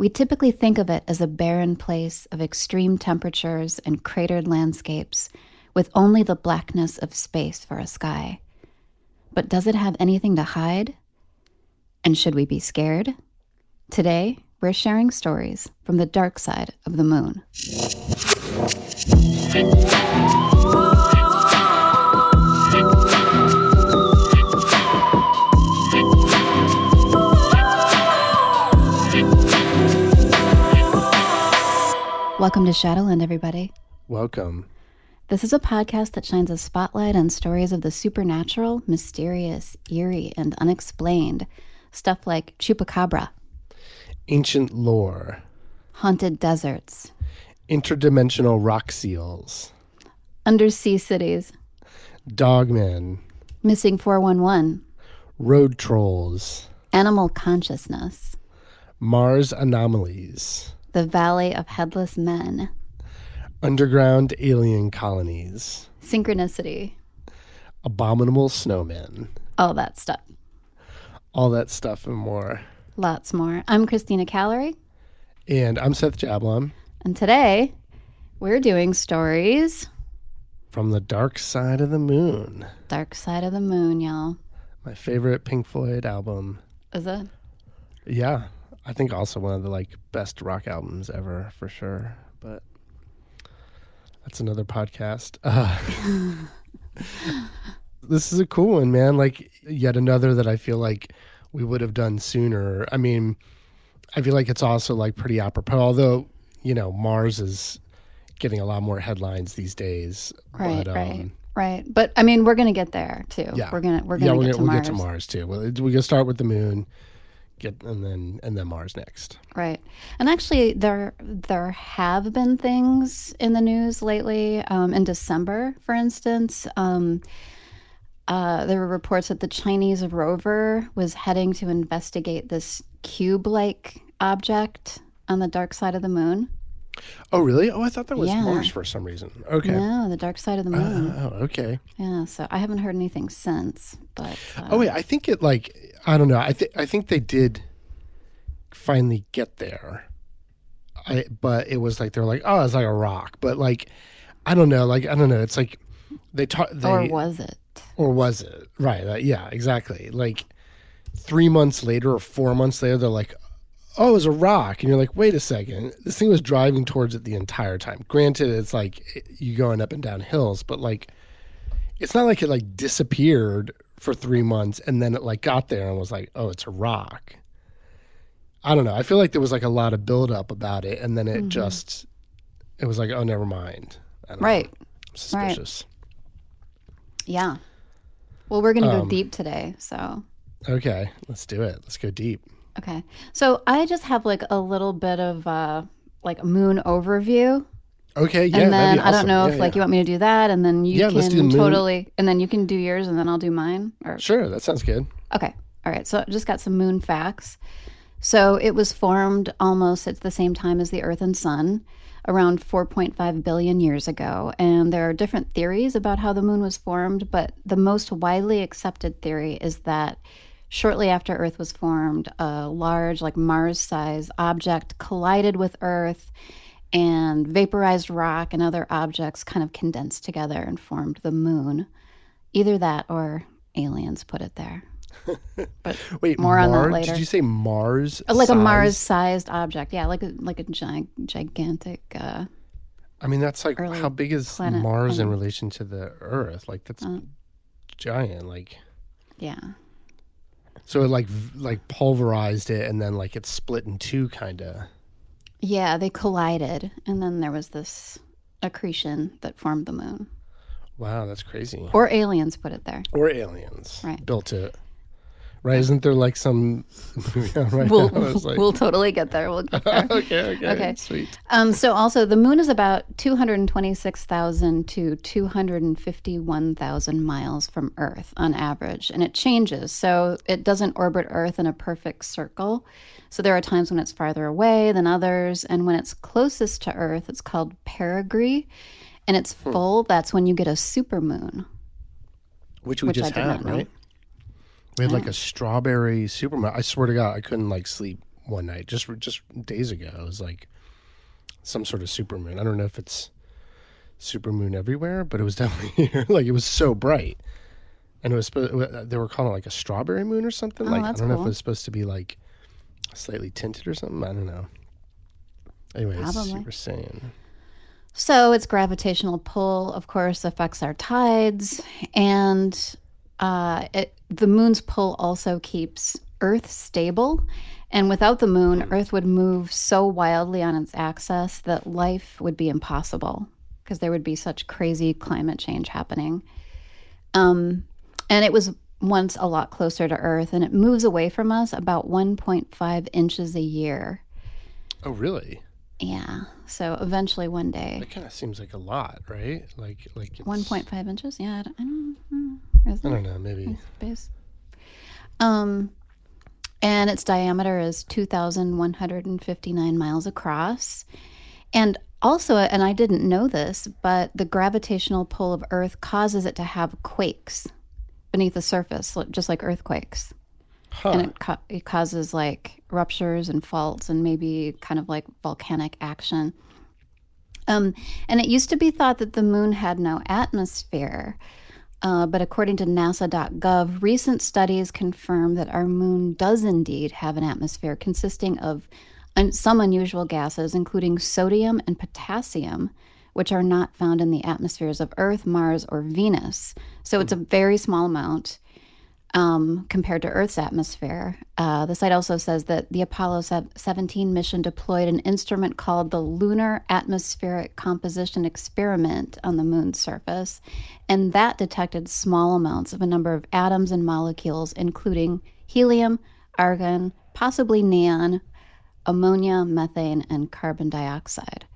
We typically think of it as a barren place of extreme temperatures and cratered landscapes, with only the blackness of space for a sky. But does it have anything to hide? And should we be scared? Today, we're sharing stories from the dark side of the moon. Welcome to Shadowland, everybody. Welcome. This is a podcast that shines a spotlight on stories of the supernatural, mysterious, eerie, and unexplained. Stuff like chupacabra, Ancient lore, haunted deserts, interdimensional rock seals, undersea cities, dogmen, missing 411, road trolls, animal consciousness, Mars anomalies, the valley of headless men, underground alien colonies, synchronicity, abominable snowmen, all that stuff. all that stuff and more. Lots more. I'm Christina Callery, And I'm Seth Jablon and today we're doing stories from the Dark Side of the Moon, Dark Side of the Moon, y'all. my favorite Pink Floyd album. Is it? Yeah, I think also one of the like best rock albums ever for sure. But that's another podcast. Uh, this is a cool one, man. Like yet another that I feel like we would have done sooner. I mean, I feel like it's also like pretty apropos. Although you know Mars is getting a lot more headlines these days. Right, but, right. um, Right. But I mean, we're going to get there too. Yeah. We're going to we're gonna, yeah, we're gonna, get to we'll Mars. get to Mars too. Well, we're gonna start with the moon, get and then and then Mars next. Right. And actually there there have been things in the news lately. Um, in December, for instance, um, uh, there were reports that the Chinese rover was heading to investigate this cube-like object on the dark side of the moon. Oh, really? Oh, I thought that was Yeah. Mars for some reason. Okay. No, the dark side of the moon. Oh, okay. yeah. So I haven't heard anything since. But uh, Oh, wait. I think it like I don't know. I think I think they did finally get there. I but it was like they're like, oh, it's like a rock, but like I don't know. Like I don't know. It's like they taught they or was it? or was it right? Uh, yeah, exactly. Like three months later or four months later, they're like, "Oh, it was a rock," and you're like, "Wait a second, this thing was driving towards it the entire time." Granted, it's like you going up and down hills, but like, it's not like it like disappeared for three months and then it like got there and was like, "Oh, it's a rock." I don't know. I feel like there was like a lot of buildup about it, and then it just it was like, "Oh, never mind." I don't know. Right. Suspicious. Yeah. Well, we're going to go Um, deep today. So. Okay, let's do it. Let's go deep. Okay. So I just have like a little bit of uh like a moon overview. Okay, yeah. and then be I don't know Yeah, if like you want me to do that and then you Yeah, let's do the can totally and then you can do yours and then I'll do mine. Or Sure, that sounds good. okay. All right. So I just got some moon facts. So it was formed almost at the same time as the Earth and Sun, around 4.5 billion years ago. And there are different theories about how the moon was formed, but the most widely accepted theory is that shortly after Earth was formed, a large, like Mars sized object collided with Earth, and vaporized rock and other objects kind of condensed together and formed the moon. Either that or aliens put it there. But wait, More on that later. Did you say Mars? Uh, like a? Mars-sized object, yeah, like a like a gi- gigantic. Uh, I mean, that's like how big is planet Mars in relation to the Earth? Like that's Uh. giant. Like yeah, so, it like like pulverized it, and then like it split in two, kind of. Yeah, they collided, and then there was this accretion that formed the moon. Wow, that's crazy. Or aliens put it there. Or aliens Right. built it. Right? Isn't there like some on right We'll like, we'll totally get there. We'll get there. okay, okay, Okay. sweet. Um, so also the moon is about 226,000 to 251,000 miles from Earth on average, and it changes. So it doesn't orbit Earth in a perfect circle. So there are times when it's farther away than others, and when it's closest to Earth, it's called perigee, and it's full. That's when you get a supermoon. Which we Which just had, right? We had like mm. a strawberry supermoon. I swear to God, I couldn't like sleep one night just just days ago. It was like some sort of supermoon. I don't know if it's supermoon everywhere, but it was definitely here. like it was so bright, and it was. Uh, they were calling it like a strawberry moon or something. Oh, like I that's don't know if cool. it was supposed to be like slightly tinted or something. I don't know. Anyways, Probably. you were. So its gravitational pull, of course, affects our tides, and uh, it, the moon's pull also keeps Earth stable. And without the moon, Earth would move so wildly on its axis that life would be impossible because there would be such crazy climate change happening. Um, and it was once a lot closer to Earth, and it moves away from us about 1.5 inches a year. Oh, really? Yeah. So eventually, one day, That kind of seems like a lot, right? Like, like One point five inches. Yeah, I don't, I don't I don't know. Maybe. space? Um, and its diameter is two thousand one hundred and fifty nine miles across, and also, and I didn't know this, but the gravitational pull of Earth causes it to have quakes beneath the surface, just like earthquakes, Huh. and it, ca- it causes like ruptures and faults and maybe kind of like volcanic action. Um, and it used to be thought that the moon had no atmosphere. Uh, but according to NASA.gov, recent studies confirm that our moon does indeed have an atmosphere consisting of un- some unusual gases, including sodium and potassium, which are not found in the atmospheres of Earth, Mars, or Venus. So it's a very small amount um, compared to Earth's atmosphere. Uh, the site also says that the Apollo 17 mission deployed an instrument called the Lunar Atmospheric Composition Experiment on the moon's surface, and that detected small amounts of a number of atoms and molecules, including helium, argon, possibly neon, ammonia, methane, and carbon dioxide.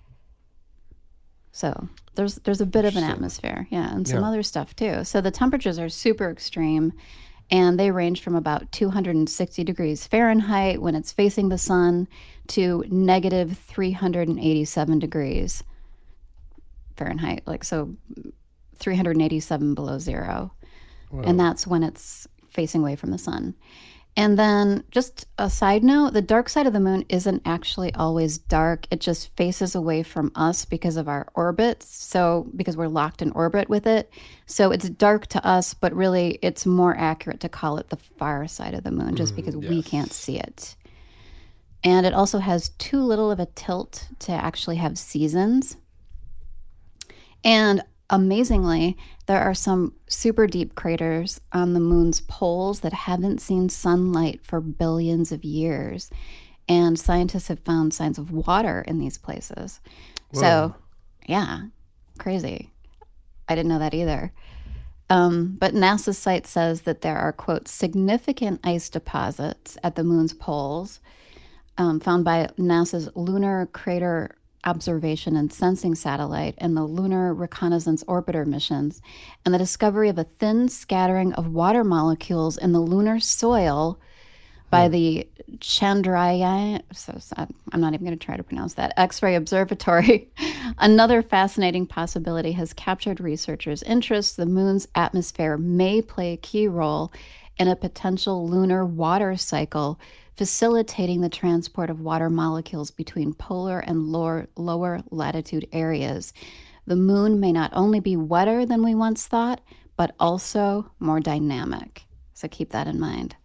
So there's there's a bit of an atmosphere, yeah, and some Yeah. other stuff too. So the temperatures are super extreme, and they range from about 260 degrees Fahrenheit when it's facing the sun to negative 387 degrees Fahrenheit, like so 387 below zero, and that's when it's facing away from the sun. And then, just a side note the dark side of the moon isn't actually always dark. It just faces away from us because of our orbits. So, because we're locked in orbit with it. So, it's dark to us, but really, it's more accurate to call it the far side of the moon just mm, because we can't see it. And it also has too little of a tilt to actually have seasons. And amazingly, there are some super deep craters on the moon's poles that haven't seen sunlight for billions of years. And scientists have found signs of water in these places. So, yeah, crazy. I didn't know that either. Um, but NASA's site says that there are, quote, significant ice deposits at the moon's poles um, found by NASA's Lunar Crater Observation and Sensing Satellite and the Lunar Reconnaissance Orbiter missions, and the discovery of a thin scattering of water molecules in the lunar soil by hmm. the Chandrayaan. So sad. I'm not even going to try to pronounce that. X-ray Observatory. Another fascinating possibility has captured researchers' interest. The moon's atmosphere may play a key role in a potential lunar water cycle, facilitating the transport of water molecules between polar and lower, lower latitude areas. The moon may not only be wetter than we once thought, but also more dynamic. So keep that in mind.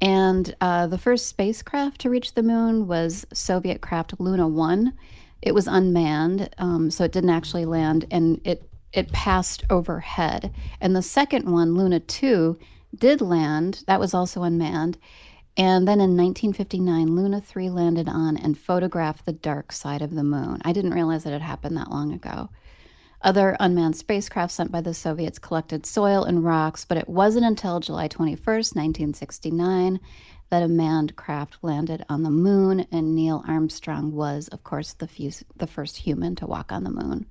And uh, the first spacecraft to reach the moon was Soviet craft Luna 1. It was unmanned, um, so it didn't actually land, and it, it passed overhead. And the second one, Luna 2, did land. That was also unmanned. And then in 1959, Luna 3 landed on and photographed the dark side of the moon. I didn't realize that it had happened that long ago. Other unmanned spacecraft sent by the Soviets collected soil and rocks, but it wasn't until July 21st, 1969, that a manned craft landed on the moon, and Neil Armstrong was, of course, the, fus- the first human to walk on the moon.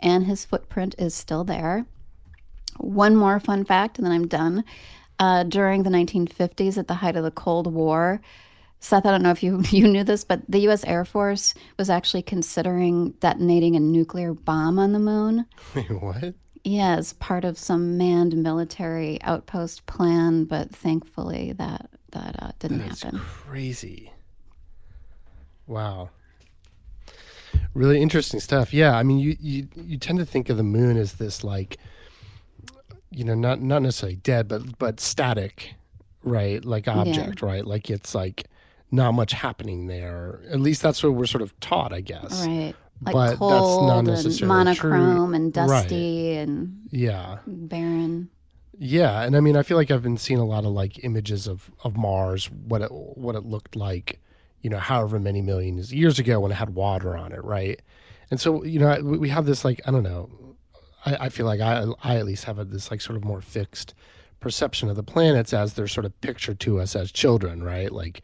And his footprint is still there. One more fun fact, and then I'm done. Uh, during the 1950s, at the height of the Cold War, Seth, I don't know if you, you knew this, but the U.S. Air Force was actually considering detonating a nuclear bomb on the moon. Wait, what? Yeah, as part of some manned military outpost plan, but thankfully that that uh, didn't happen. That's happen. crazy. Wow. Really interesting stuff. Yeah, I mean, you, you you tend to think of the moon as this like, you know, not not necessarily dead, but but static, right? Like object, right? Like it's like not much happening there. At least that's what we're sort of taught, I guess. Right. Like But that's cold not and necessarily true. monochrome and Right. dusty and Yeah. barren. Yeah, and I mean, I feel like I've been seeing a lot of like images of of Mars, what it what it looked like, you know, however many millions years ago when it had water on it, right? And so, you know, we have this like I don't know, I, I feel like I I at least have a, this like sort of more fixed perception of the planets as they're sort of pictured to us as children, right? Like,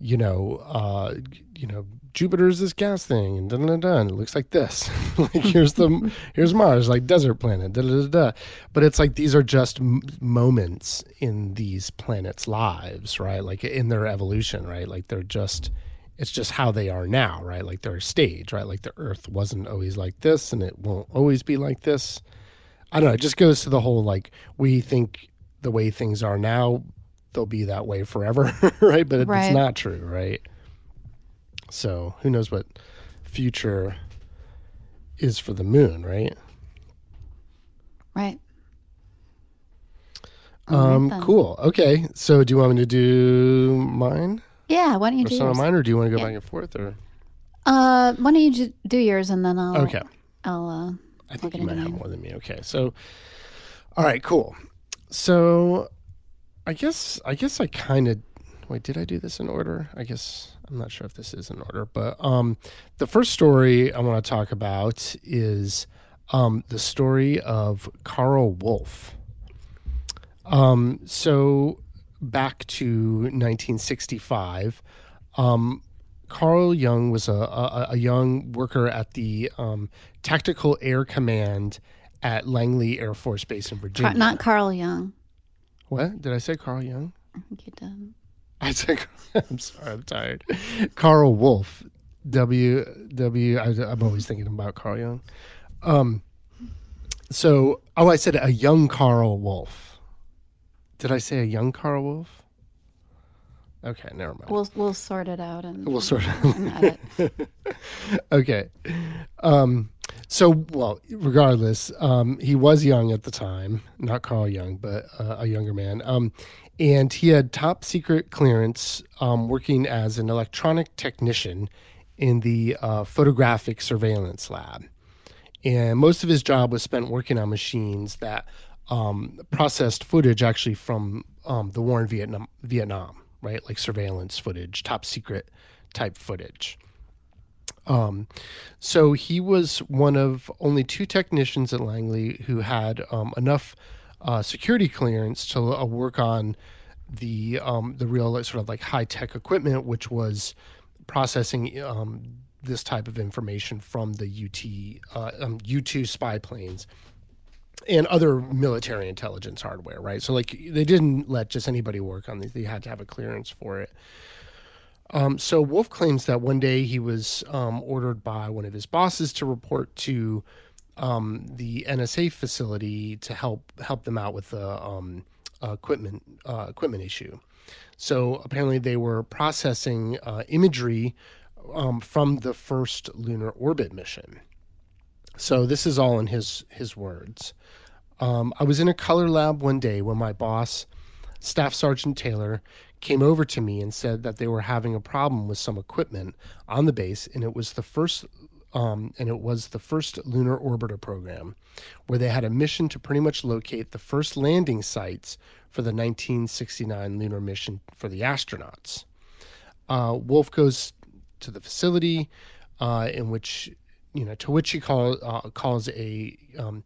you know, uh, you know, Jupiter's this gas thing, and da da, da, it looks like this. like here's the here's Mars, like desert planet, da da da da. But it's like these are just m- moments in these planets' lives, right? Like in their evolution, right? Like they're just it's just how they are now, right? Like they're a stage, right? Like the Earth wasn't always like this, and it won't always be like this. I don't know. It just goes to the whole like we think the way things are now, they'll be that way forever, right? But it, Right. it's not true, right? So who knows what future is for the moon, right? Right. Um, then. cool. Okay. So do you want me to do mine Yeah. Why don't you do some of mine, or do you want to go Yeah. back and forth? Or Uh, why don't you ju- do yours and then I'll. okay. I'll. Uh, I think you might have more than me. Okay, so all right, cool. So I guess I guess I kind of wait. Did I do this in order? I guess I'm not sure if this is in order, but um, the first story I want to talk about is um, the story of Karl Wolfe. Um, so back to 1965. Um, Carl Young was a, a, a young worker at the um, Tactical Air Command at Langley Air Force Base in Car- Virginia. not Carl Young. what did I say? Carl Young? I think you did. I said. I'm sorry. I'm tired. Karl Wolfe. W W. I, I'm always thinking about Carl Young. Um. So, oh, I said a young Carl Wolf. Did I say a young Karl Wolfe? Okay, never mind. We'll we'll sort it out and We'll sort and edit. okay. Um, so, well, regardless, um, he was young at the time, not Carl Young, but uh, a younger man. Um, and he had top secret clearance um, working as an electronic technician in the uh, photographic surveillance lab. And most of his job was spent working on machines that um, processed footage actually from um, the war in Vietnam, Vietnam, right? Like surveillance footage, top secret type footage. Um, so he was one of only two technicians at Langley who had um, enough uh, security clearance to uh, work on the um, the real sort of like high tech equipment, which was processing um, this type of information from the UT uh, um, U2 spy planes and other military intelligence hardware, right? So like they didn't let just anybody work on these; they had to have a clearance for it. Um, so Wolfe claims that one day he was um, ordered by one of his bosses to report to um, the NSA facility to help help them out with the um, equipment uh, equipment issue. So apparently they were processing uh, imagery um, from the first lunar orbit mission. So this is all in his his words. Um, I was in a color lab one day when my boss, Staff Sergeant Taylor, came over to me and said that they were having a problem with some equipment on the base, and it was the first. Um, and it was the first lunar orbiter program, where they had a mission to pretty much locate the first landing sites for the 1969 lunar mission for the astronauts. Uh, Wolfe goes to the facility, uh, in which you know to which he call, uh, calls a um,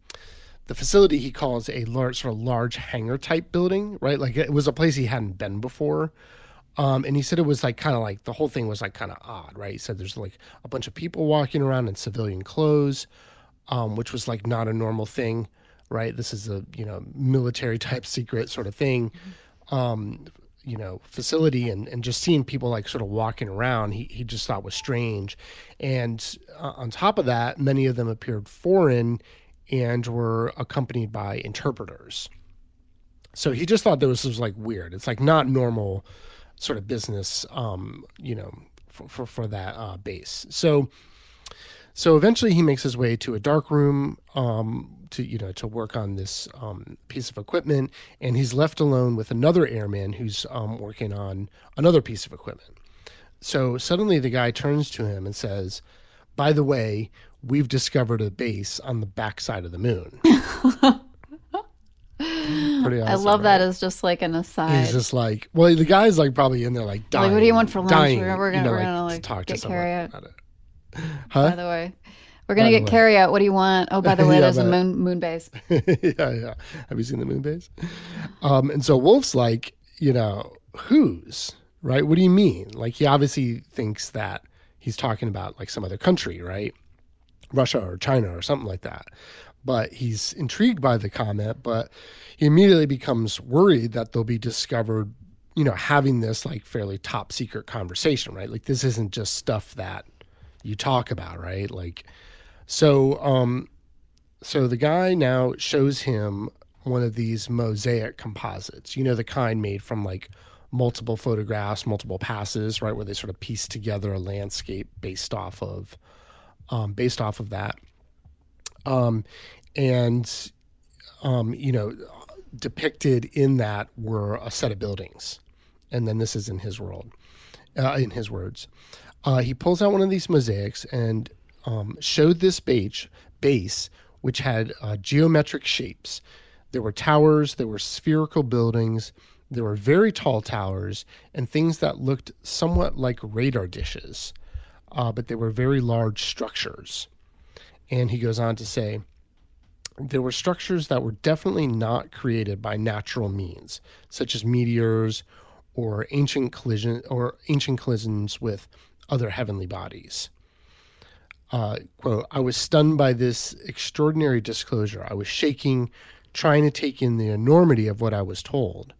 the facility he calls a large sort of large hangar type building, right? Like it was a place he hadn't been before. Um, and he said it was like kind of like the whole thing was like kind of odd, right? He said there's like a bunch of people walking around in civilian clothes, um, which was like not a normal thing, right? This is a you know military type secret sort of thing, um, you know, facility, and and just seeing people like sort of walking around, he he just thought was strange, and uh, on top of that, many of them appeared foreign and were accompanied by interpreters. So he just thought this was like weird. It's like not normal sort of business, um, you know, for for, for that uh, base. So so eventually he makes his way to a dark room um, to you know to work on this um, piece of equipment, and he's left alone with another airman who's um, working on another piece of equipment. So suddenly the guy turns to him and says, "By the way, we've discovered a base on the backside of the moon." Pretty awesome, I love right? that as just like an aside. He's just like, well, the guy's like probably in there like dying. Like, what do you want for lunch? Dying, we're, gonna, you know, we're like, gonna like, talk to get someone carry out. about it. Huh? By the way, we're gonna get carry out. What do you want? Oh, by the way, Yeah, there's a moon moon base. yeah, yeah. Have you seen the moon base? Um, and so Wolfe's like, you know, whose? Right? What do you mean? Like he obviously thinks that he's talking about like some other country, right? Russia or China or something like that. But he's intrigued by the comment, but he immediately becomes worried that they'll be discovered, you know, having this like fairly top secret conversation, right? Like this isn't just stuff that you talk about, right? Like so um so the guy now shows him one of these mosaic composites, you know, the kind made from like multiple photographs, multiple passes, right, where they sort of piece together a landscape based off of, um, based off of that, um, and, um, you know, depicted in that were a set of buildings, and then this is in his world, uh, in his words. Uh, he pulls out one of these mosaics and um, showed this base, base which had uh, geometric shapes. There were towers, there were spherical buildings, there were very tall towers, and things that looked somewhat like radar dishes, uh, but they were very large structures. And he goes on to say, there were structures that were definitely not created by natural means, such as meteors or ancient collision or ancient collisions with other heavenly bodies. Uh, quote, I was stunned by this extraordinary disclosure. I was shaking, trying to take in the enormity of what I was told.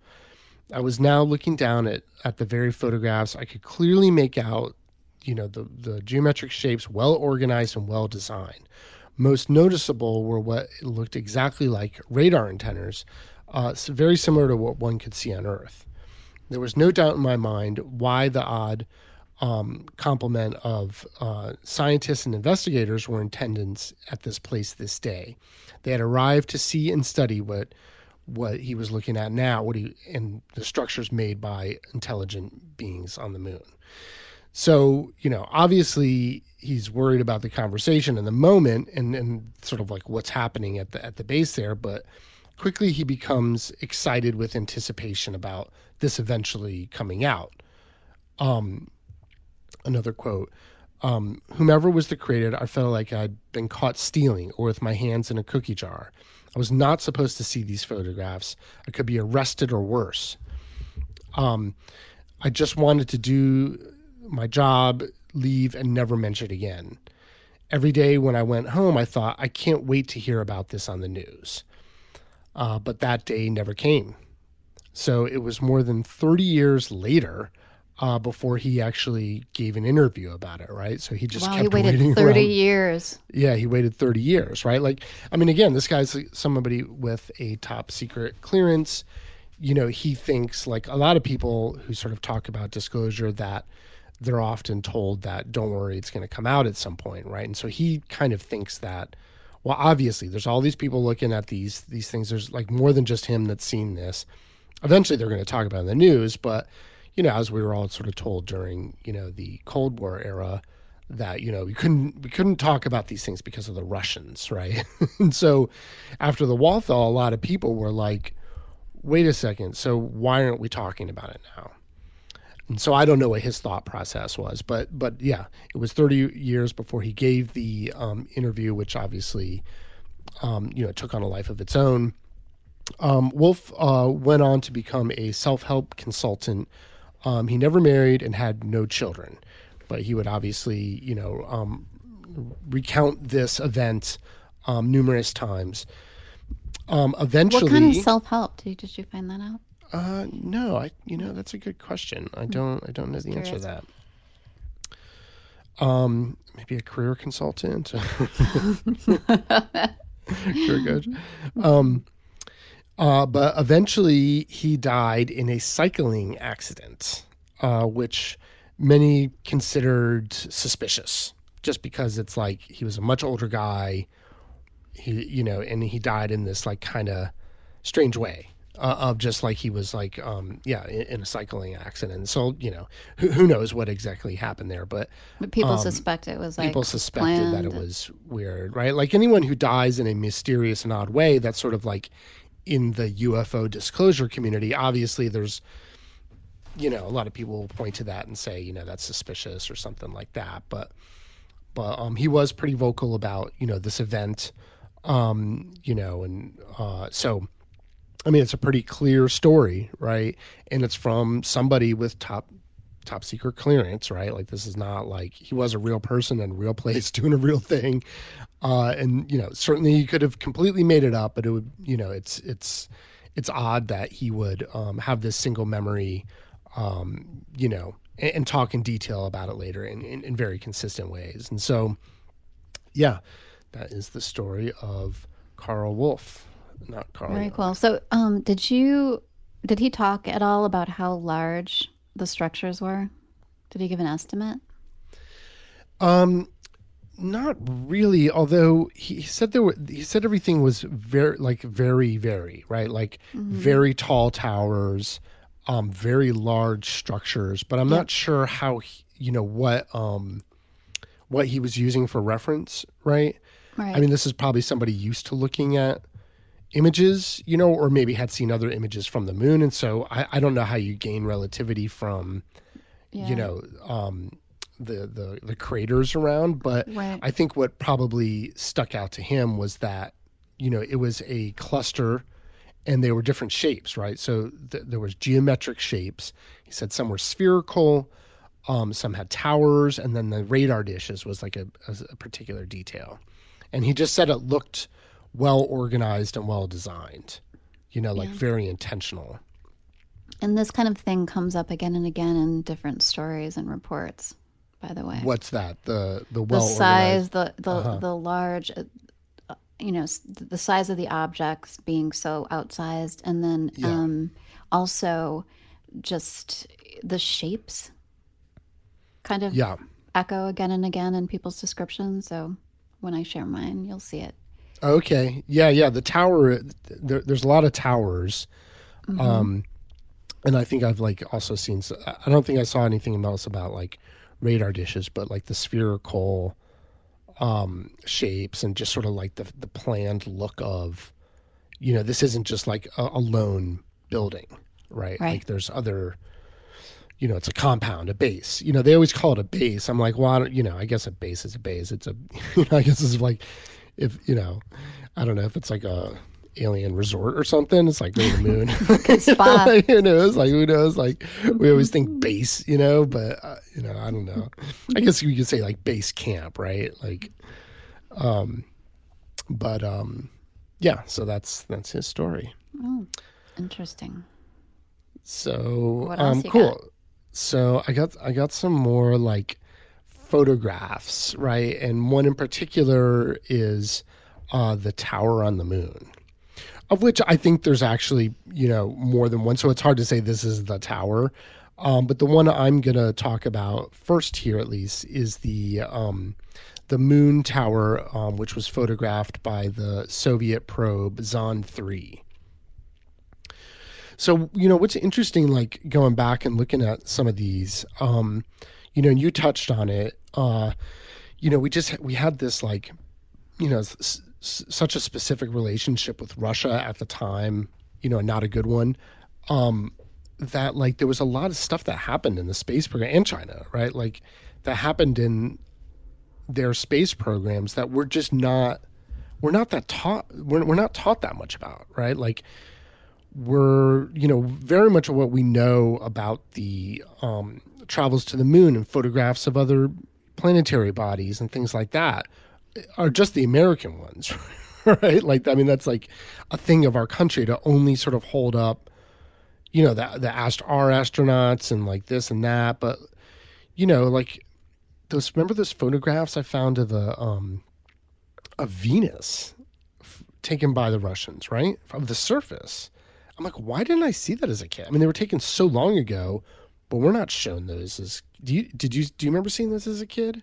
I was now looking down at, at the very photographs. I could clearly make out, you know, the, the geometric shapes well organized and well designed. Most noticeable were what looked exactly like radar antennas, uh, s- very similar to what one could see on Earth. There was no doubt in my mind why the odd um, complement of uh, scientists and investigators were in attendance at this place this day. They had arrived to see and study what what he was looking at now, what he and the structures made by intelligent beings on the moon. So, you know, obviously he's worried about the conversation in the moment and, and sort of like what's happening at the at the base there, but quickly he becomes excited with anticipation about this eventually coming out. Um, another quote um, whomever was the creator i felt like i'd been caught stealing or with my hands in a cookie jar. I was not supposed to see these photographs. I could be arrested or worse. Um, i just wanted to do my job leave and never mention it again. Every day when i went home i thought i can't wait to hear about this on the news. Uh, but that day never came. So it was more than 30 years later uh, before he actually gave an interview about it, right? So he just wow, kept he waited waiting 30 around. years. Yeah, he waited 30 years, right? Like, I mean, again, this guy's somebody with a top secret clearance. You know, he thinks, like a lot of people who sort of talk about disclosure, that they're often told that, don't worry, it's going to come out at some point, right? And so he kind of thinks that, well, obviously, there's all these people looking at these these things. There's like more than just him that's seen this. Eventually, they're going to talk about it in the news, but you know, as we were all sort of told during, you know, the Cold War era, that you know we couldn't we couldn't talk about these things because of the Russians, right? and so after the wall fell, a lot of people were like, "Wait a second, so why aren't we talking about it now?" And so I don't know what his thought process was, but but yeah, it was 30 years before he gave the um, interview, which obviously, um, you know, took on a life of its own. Um, Wolfe uh, went on to become a self-help consultant um, he never married and had no children, but he would obviously, you know, um, recount this event um, numerous times. Um, eventually, What kind of self help did you, did you find that out? uh, no, I, you know, that's a good question. I don't, I don't know the answer to that. Um, maybe a career consultant, career coach. Um, Uh, but eventually, he died in a cycling accident, uh, which many considered suspicious, just because it's like he was a much older guy. He, you know, and he died in this like kind of strange way uh, of just like he was like, um, yeah, in, in, a cycling accident. So you know, who, who knows what exactly happened there? But, but people um, suspect it was like people suspected that it was weird, right? Like anyone who dies in a mysterious and odd way, that's sort of like in the UFO disclosure community. Obviously, there's you know a lot of people will point to that and say you know that's suspicious or something like that, but but um, he was pretty vocal about you know this event, um, you know, and uh, so I mean, it's a pretty clear story, right? And it's from somebody with top top secret clearance, right? Like this is not like he was a real person in a real place doing a real thing. Uh, and you know, certainly he could have completely made it up, but it would, you know, it's it's it's odd that he would um, have this single memory, um, you know, and, and, talk in detail about it later in, in, in very consistent ways. And so, yeah, that is the story of Karl Wolfe, not Carl. Very cool. So, um, did you did he talk at all about how large the structures were? Did he give an estimate? Um, not really. Although he said there were, he said everything was very like very very right, like mm-hmm. very tall towers, um, very large structures. But I'm yep. not sure how he, you know what um what he was using for reference, right? Right. I mean, this is probably somebody used to looking at images, you know, or maybe had seen other images from the moon. And so I, I don't know how you gain relativity from, yeah. you know, um, the, the, the craters around. But right. I think what probably stuck out to him was that, you know, it was a cluster and they were different shapes, right? So th- there was geometric shapes. He said some were spherical, um, some had towers, and then the radar dishes was like a, a, a particular detail. And he just said it looked well organized and well designed, you know, like yeah. very intentional. And this kind of thing comes up again and again in different stories and reports. By the way, what's that? The the well the size, the the uh-huh. the large, uh, you know, the size of the objects being so outsized, and then yeah. um, also just the shapes, kind of yeah. echo again and again in people's descriptions. So when I share mine, you'll see it. Okay. Yeah, yeah. The tower. There, there's a lot of towers. Mm-hmm. Um, and I think I've like also seen. I don't think I saw anything else about like radar dishes, but like the spherical um, shapes and just sort of like the the planned look of, you know, this isn't just like a, a lone building, right? right? Like there's other. You know, it's a compound, a base. You know, they always call it a base. I'm like, well, you know, I guess a base is a base. It's a, you know, I guess it's like if you know, I don't know if it's like a alien resort or something. It's like go to the moon. who knows? Like who knows? Like we always think base, you know, but uh, you know, I don't know. I guess you could say like base camp, right? Like, um, but um, yeah. So that's that's his story. Oh, interesting. So um, cool. Got? So I got I got some more like photographs, right? And one in particular is uh, the tower on the moon, of which I think there's actually, you know, more than one. So it's hard to say this is the tower. Um, but the one I'm going to talk about first here, at least, is the um, the moon tower, um, which was photographed by the Soviet probe Zond 3. So, you know, what's interesting, like going back and looking at some of these, um, you know, and you touched on it. Uh, you know, we just we had this like, you know, s- s- such a specific relationship with Russia at the time. You know, not a good one. Um, that like there was a lot of stuff that happened in the space program and China, right? Like that happened in their space programs that we're just not we're not that taught we're, we're not taught that much about right like we're you know very much of what we know about the um, travels to the moon and photographs of other planetary bodies and things like that are just the American ones, right? Like, I mean, that's like a thing of our country to only sort of hold up, you know, the the ast- our astronauts and like this and that, but you know, like those. Remember those photographs I found of the um of Venus taken by the Russians, right? Of the surface. I'm like, why didn't I see that as a kid? I mean, they were taken so long ago, but we're not shown those as. Do you did you do you remember seeing this as a kid?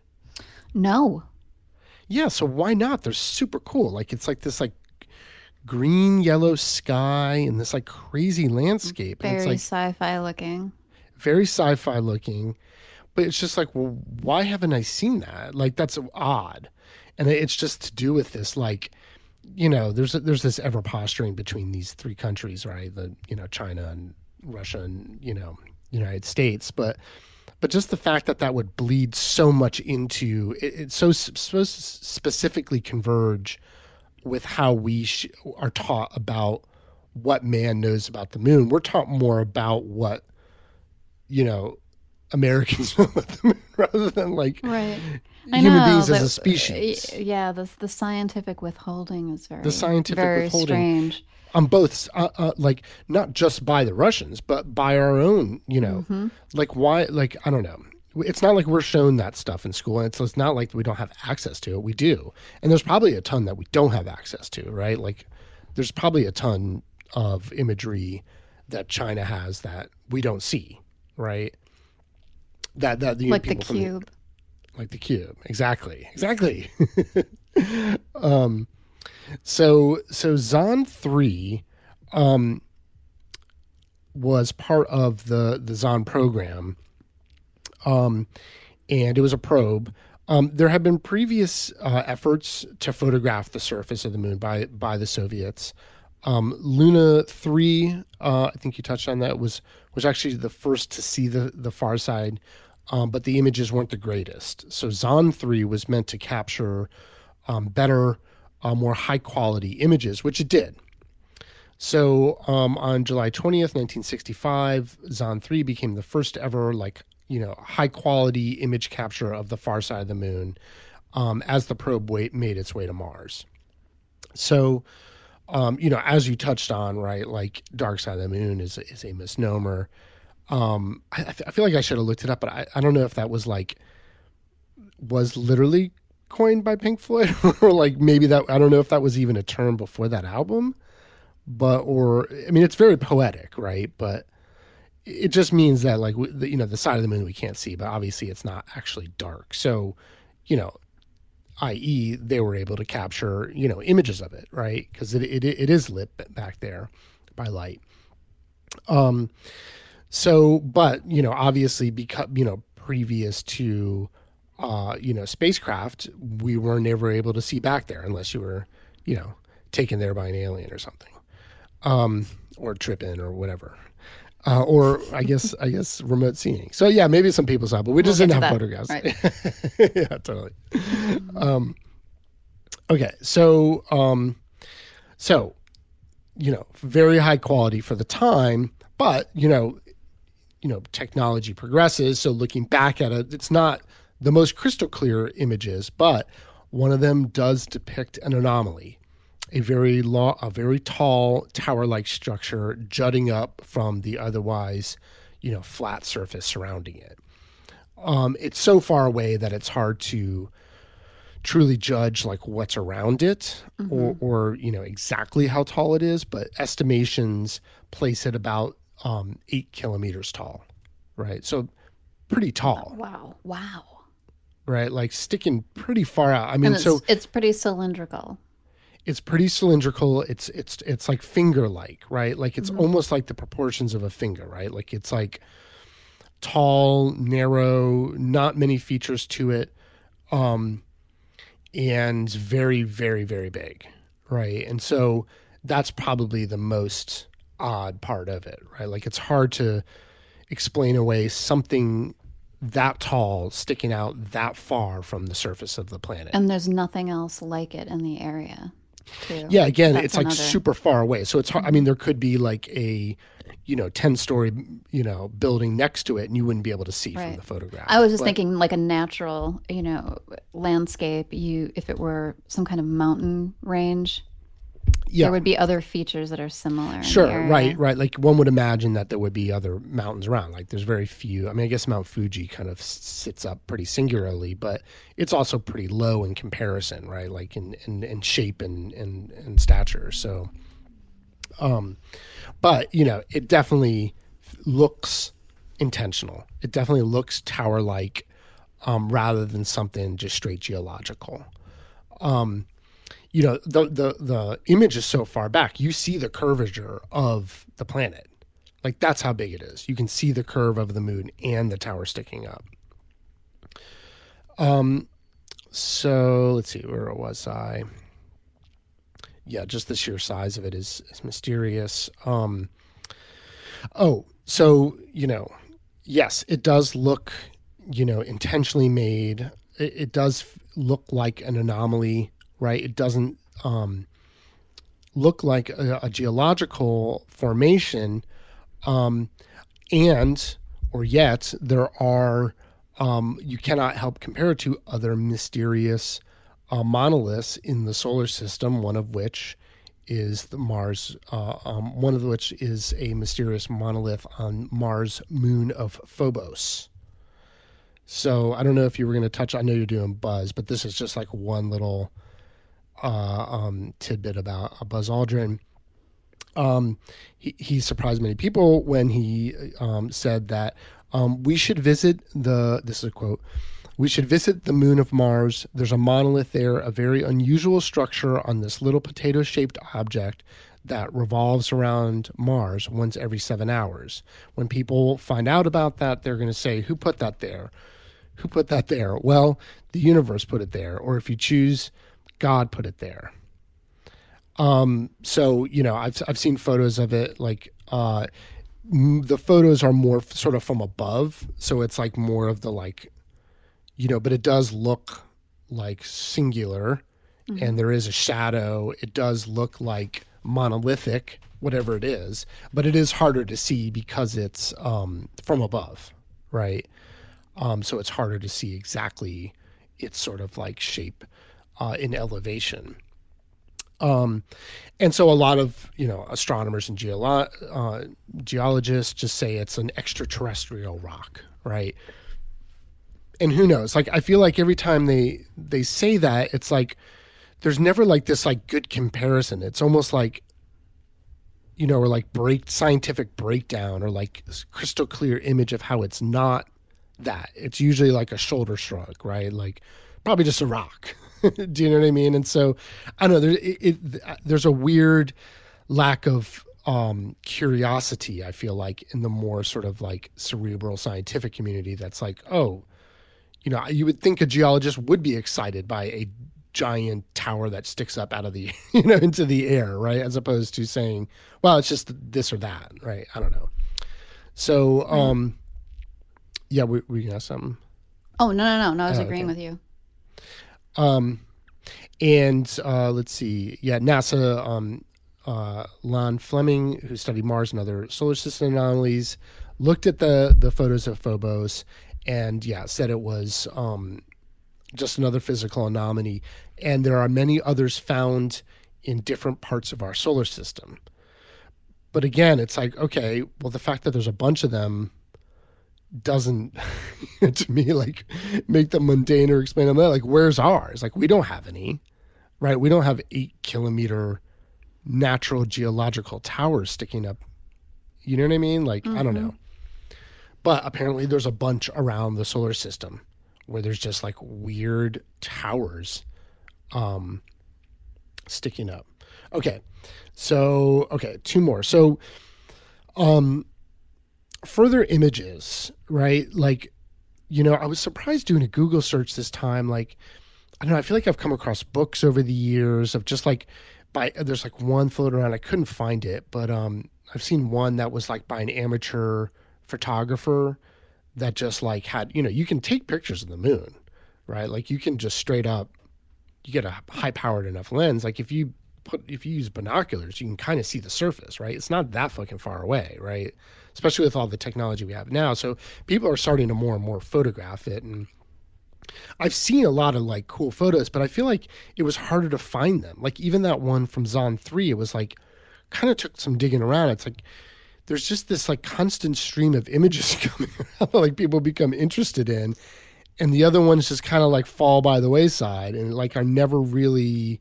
No. Yeah, so why not? They're super cool. Like it's like this like green yellow sky and this like crazy landscape. Very and it's like sci-fi looking. very sci-fi looking, but it's just like, well, why haven't I seen that? Like that's odd, and it's just to do with this like, you know, there's there's this ever posturing between these three countries, right? The you know China and Russia and you know United States, but but just the fact that that would bleed so much into it, it's so specifically converge with how we sh- are taught about what man knows about the moon. We're taught more about what you know Americans know the moon rather than like Right. Human know, beings as a species. uh, Yeah, the the scientific withholding is very the scientific very withholding. strange. on both uh, uh, like not just by the Russians but by our own you know Mm-hmm. like why like I don't know it's not like we're shown that stuff in school and so it's not like we don't have access to it we do and there's probably a ton that we don't have access to right like there's probably a ton of imagery that China has that we don't see right that that you know, Like the from cube. like the cube. Exactly. Exactly. Um so so Zond 3 um was part of the the Zond program. Um and it was a probe. Um, there have been previous uh, efforts to photograph the surface of the moon by by the Soviets. Um, Luna three, uh, I think you touched on that, was was actually the first to see the the far side, um, but the images weren't the greatest. So Zond three was meant to capture um, better, uh, more high quality images, which it did. So um, on July 20th, 1965, Zond 3 became the first ever like, you know, high quality image capture of the far side of the moon um, as the probe made its way to Mars. So, um, you know, as you touched on, right, like Dark Side of the Moon is, is a misnomer. Um, I, I feel like I should have looked it up, but I, I don't know if that was like, was literally coined by Pink Floyd or like maybe that, I don't know if that was even a term before that album but or I mean it's very poetic, right? But it just means that like we, the, you know the side of the moon we can't see, but obviously it's not actually dark. So, you know, i.e. they were able to capture you know images of it, right? Because it, it it is lit back there by light. Um, so but you know obviously because you know previous to uh you know spacecraft we were never able to see back there unless you were you know taken there by an alien or something um, or tripping or whatever. Uh, or I guess I guess remote seeing. So yeah, maybe some people saw, but we just We'll didn't have to photographs. that. yeah, totally. Um, okay, so um, so you know, very high quality for the time, but you know, you know, technology progresses. So looking back at it, it's not the most crystal clear images, but one of them does depict an anomaly a very law, a very tall tower-like structure jutting up from the otherwise, you know, flat surface surrounding it. Um, it's so far away that it's hard to truly judge like what's around it or, or you know exactly how tall it is, but estimations place it about um, eight kilometers tall, right? So pretty tall, Wow. Wow. right? Like sticking pretty far out. I mean, And it's, so it's pretty cylindrical. It's pretty cylindrical. It's it's it's like finger like right? Like it's almost like the proportions of a finger right? Like it's like tall narrow not many features to it um and very very very big right? And so that's probably the most odd part of it right? Like it's hard to explain away something that tall sticking out that far from the surface of the planet. And there's nothing else like it in the area, too. yeah, again, That's it's like another- super far away. So it's hard. I mean, there could be like a, you know, 10 story, you know, building next to it and you wouldn't be able to see from the photograph. I was just But- thinking like a natural, you know, landscape. You, if it were some kind of mountain range, yeah. there would be other features that are similar. Sure, right, right. Like one would imagine that there would be other mountains around. Like there's very few. I mean, I guess Mount Fuji kind of sits up pretty singularly, but it's also pretty low in comparison, right? Like in in, in shape and, and and stature. So, um, but you know, it definitely looks intentional. It definitely looks tower like, um, rather than something just straight geological you know the the the image is so far back. You see the curvature of the planet. Like that's how big it is. You can see the curve of the moon and the tower sticking up. Um so let's see where was i? Yeah just the sheer size of it is is mysterious. Um oh so you know yes it does look you know intentionally made. It, it does look like an anomaly right it doesn't um look like a, a geological formation um and or yet there are um you cannot help compare it to other mysterious uh, monoliths in the solar system one of which is the Mars, uh, um, one of which is a mysterious monolith on Mars moon of Phobos. So I don't know if you were going to touch. I know you're doing Buzz, but this is just like one little uh, um, tidbit about uh, Buzz Aldrin. Um, he, he surprised many people when he um, said that um, we should visit the. This is a quote. We should visit the moon of Mars. There's a monolith there, a very unusual structure on this little potato shaped object that revolves around Mars once every seven hours. When people find out about that, they're going to say, Who put that there? Who put that there? Well, the universe put it there. Or if you choose, God put it there. Um, so, you know, I've, I've seen photos of it like, uh, m- the photos are more f- sort of from above. So it's like more of the like, you know, but it does look like singular and there is a shadow. It does look like monolithic, whatever it is, but it is harder to see because it's um, from above, right? Um, so it's harder to see exactly its sort of like shape uh, in elevation. Um, and so a lot of you know astronomers and geolo- uh, geologists just say it's an extraterrestrial rock, right? and who knows? Like i feel like every time they they say that it's like there's never like this like good comparison. It's almost like you know or like break scientific breakdown or like crystal clear image of how it's not that. It's usually like a shoulder shrug right? Like probably just a rock do you know what i mean and so i don't know there, it, it, there's a weird lack of um curiosity i feel like in the more sort of like cerebral scientific community that's like oh you know, you would think a geologist would be excited by a giant tower that sticks up out of the, you know, into the air, right? As opposed to saying, well, it's just this or that, right? I don't know. So, um, yeah, we, we got something. Oh no no no no! I was Oh, agreeing okay. with you. Um, and uh, let's see, yeah, NASA, um, uh, Lan Fleming, who studied Mars and other solar system anomalies, looked at the the photos of Phobos, and yeah, said it was um, just another physical anomaly. And there are many others found in different parts of our solar system. But again, it's like okay, well, the fact that there's a bunch of them doesn't to me like make them mundane or explain them. That like where's ours? Like we don't have any right? We don't have eight kilometer natural geological towers sticking up. You know what i mean? Like i don't know. But apparently there's a bunch around the solar system where there's just like weird towers um sticking up. Okay. So okay two more. So um further images, right? Like, you know, I was surprised doing a Google search this time. Like, I don't know, I feel like I've come across books over the years of just like by there's like one floating around. I couldn't find it, but um I've seen one that was like by an amateur photographer that just like had, you know, you can take pictures of the moon, right? Like you can just straight up you get a high powered enough lens. Like if you put if you use binoculars, you can kind of see the surface, right? It's not that fucking far away, right? Especially with all the technology we have now. So people are starting to more and more photograph it and I've seen a lot of like cool photos, but I feel like it was harder to find them. Like even that one from Zond 3, it was like kind of took some digging around. It's like there's just this like constant stream of images coming around like people become interested in and the other ones just kind of like fall by the wayside and like are never really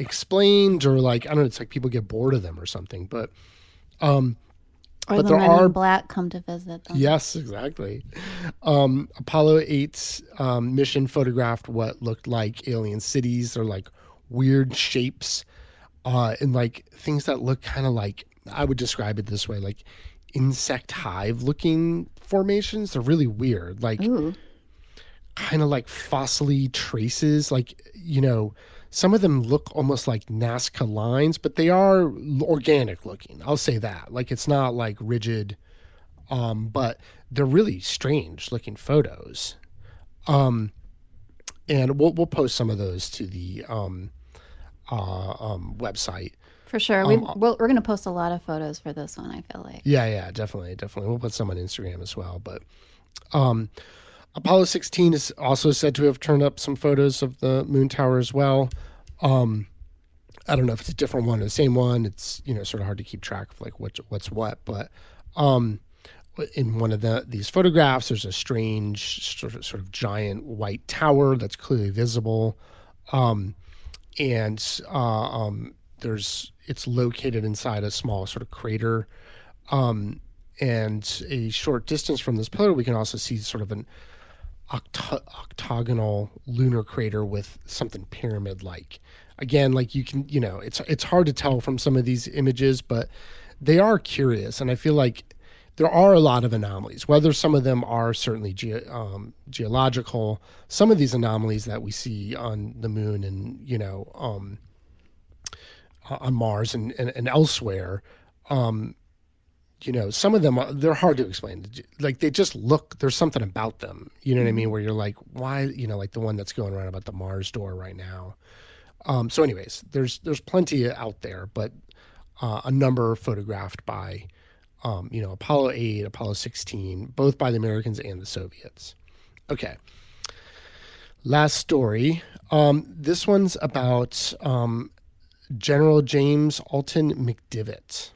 explained or like I don't know it's like people get bored of them or something but um Or But the there men are- in black come to visit them. Yes, exactly. Um, Apollo 8's um, mission photographed what looked like alien cities. They're like weird shapes uh, and like things that look kind of like, I would describe it this way, like insect hive looking formations. They're really weird. Like, kind of like fossily traces. Like, you know, some of them look almost like Nazca lines, but they are organic looking. I'll say that. Like, it's not like rigid, um, but they're really strange looking photos. Um, and we'll, we'll post some of those to the um, uh, um, website. For sure. we we'll, we're going to post a lot of photos for this one, I feel like. Yeah, yeah, definitely, definitely. We'll put some on Instagram as well. But um, Apollo 16 is also said to have turned up some photos of the moon tower as well. Um, I don't know if it's a different one or the same one. It's you know sort of hard to keep track of like what what's what. But um, in one of the these photographs, there's a strange sort of, sort of giant white tower that's clearly visible. Um, and uh, um, there's it's located inside a small sort of crater. Um, and a short distance from this pillar, we can also see sort of an octo- octagonal lunar crater with something pyramid-like. Again, like you can, you know, it's it's hard to tell from some of these images, but they are curious, and I feel like there are a lot of anomalies. Whether some of them are certainly ge- um, geological, some of these anomalies that we see on the moon and you know um, on Mars and, and, and elsewhere, um, you know, some of them are, they're hard to explain. Like they just look. There's something about them. You know what I mean? Where you're like, why? You know, like the one that's going around about the Mars door right now. Um, so, anyways, there's there's plenty out there, but uh, a number photographed by, um, you know, Apollo 8, Apollo 16, both by the Americans and the Soviets. Okay. Last story. Um, this one's about um, General James Alton McDivitt.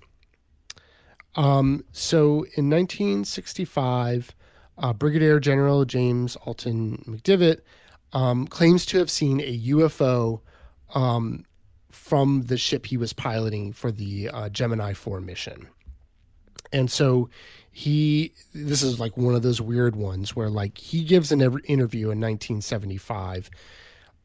Um, so in 1965, uh, Brigadier General James Alton McDivitt um, claims to have seen a UFO um, from the ship he was piloting for the uh, Gemini 4 mission. And so he, this is like one of those weird ones where like he gives an interview in 1975.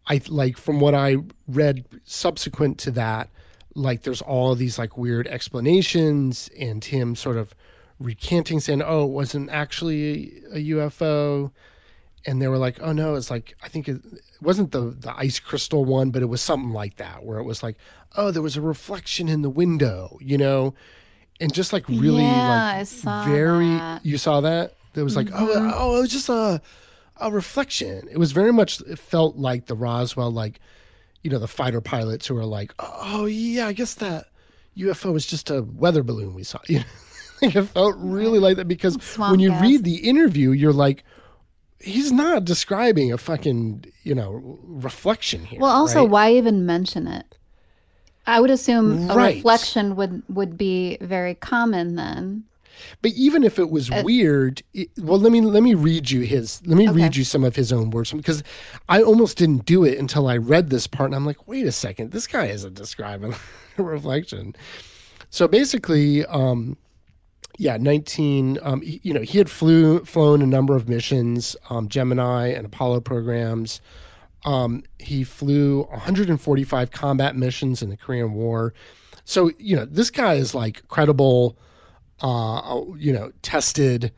I like from what I read subsequent to that, like there's all these like weird explanations and him sort of recanting saying, oh, it wasn't actually a UFO. And they were like, oh no, it's like, I think it, it wasn't the, the ice crystal one, but it was something like that, where it was like, oh, there was a reflection in the window, you know? And just like really Yeah, like saw very, that. you saw that? There was like, oh, mm-hmm. oh, it was just a, a reflection. It was very much, it felt like the Roswell, like, you know, the fighter pilots who are like, oh, yeah, I guess that UFO was just a weather balloon we saw. You know, it felt really like that because Swamp when you gas. read the interview, you're like, he's not describing a fucking, you know, reflection here. Well, also, right? why even mention it? I would assume a Right. reflection would would be very common then. But even if it was weird, it, well, let me let me read you his. Let me read you some of his own words because I almost didn't do it until I read this part, and I'm like, wait a second, this guy isn't describing a reflection. So basically, um, yeah, 19. Um, he- you know, he had flew flown a number of missions, um, Gemini and Apollo programs. Um, he flew 145 combat missions in the Korean War. So you know, this guy is like credible uh, you know, tested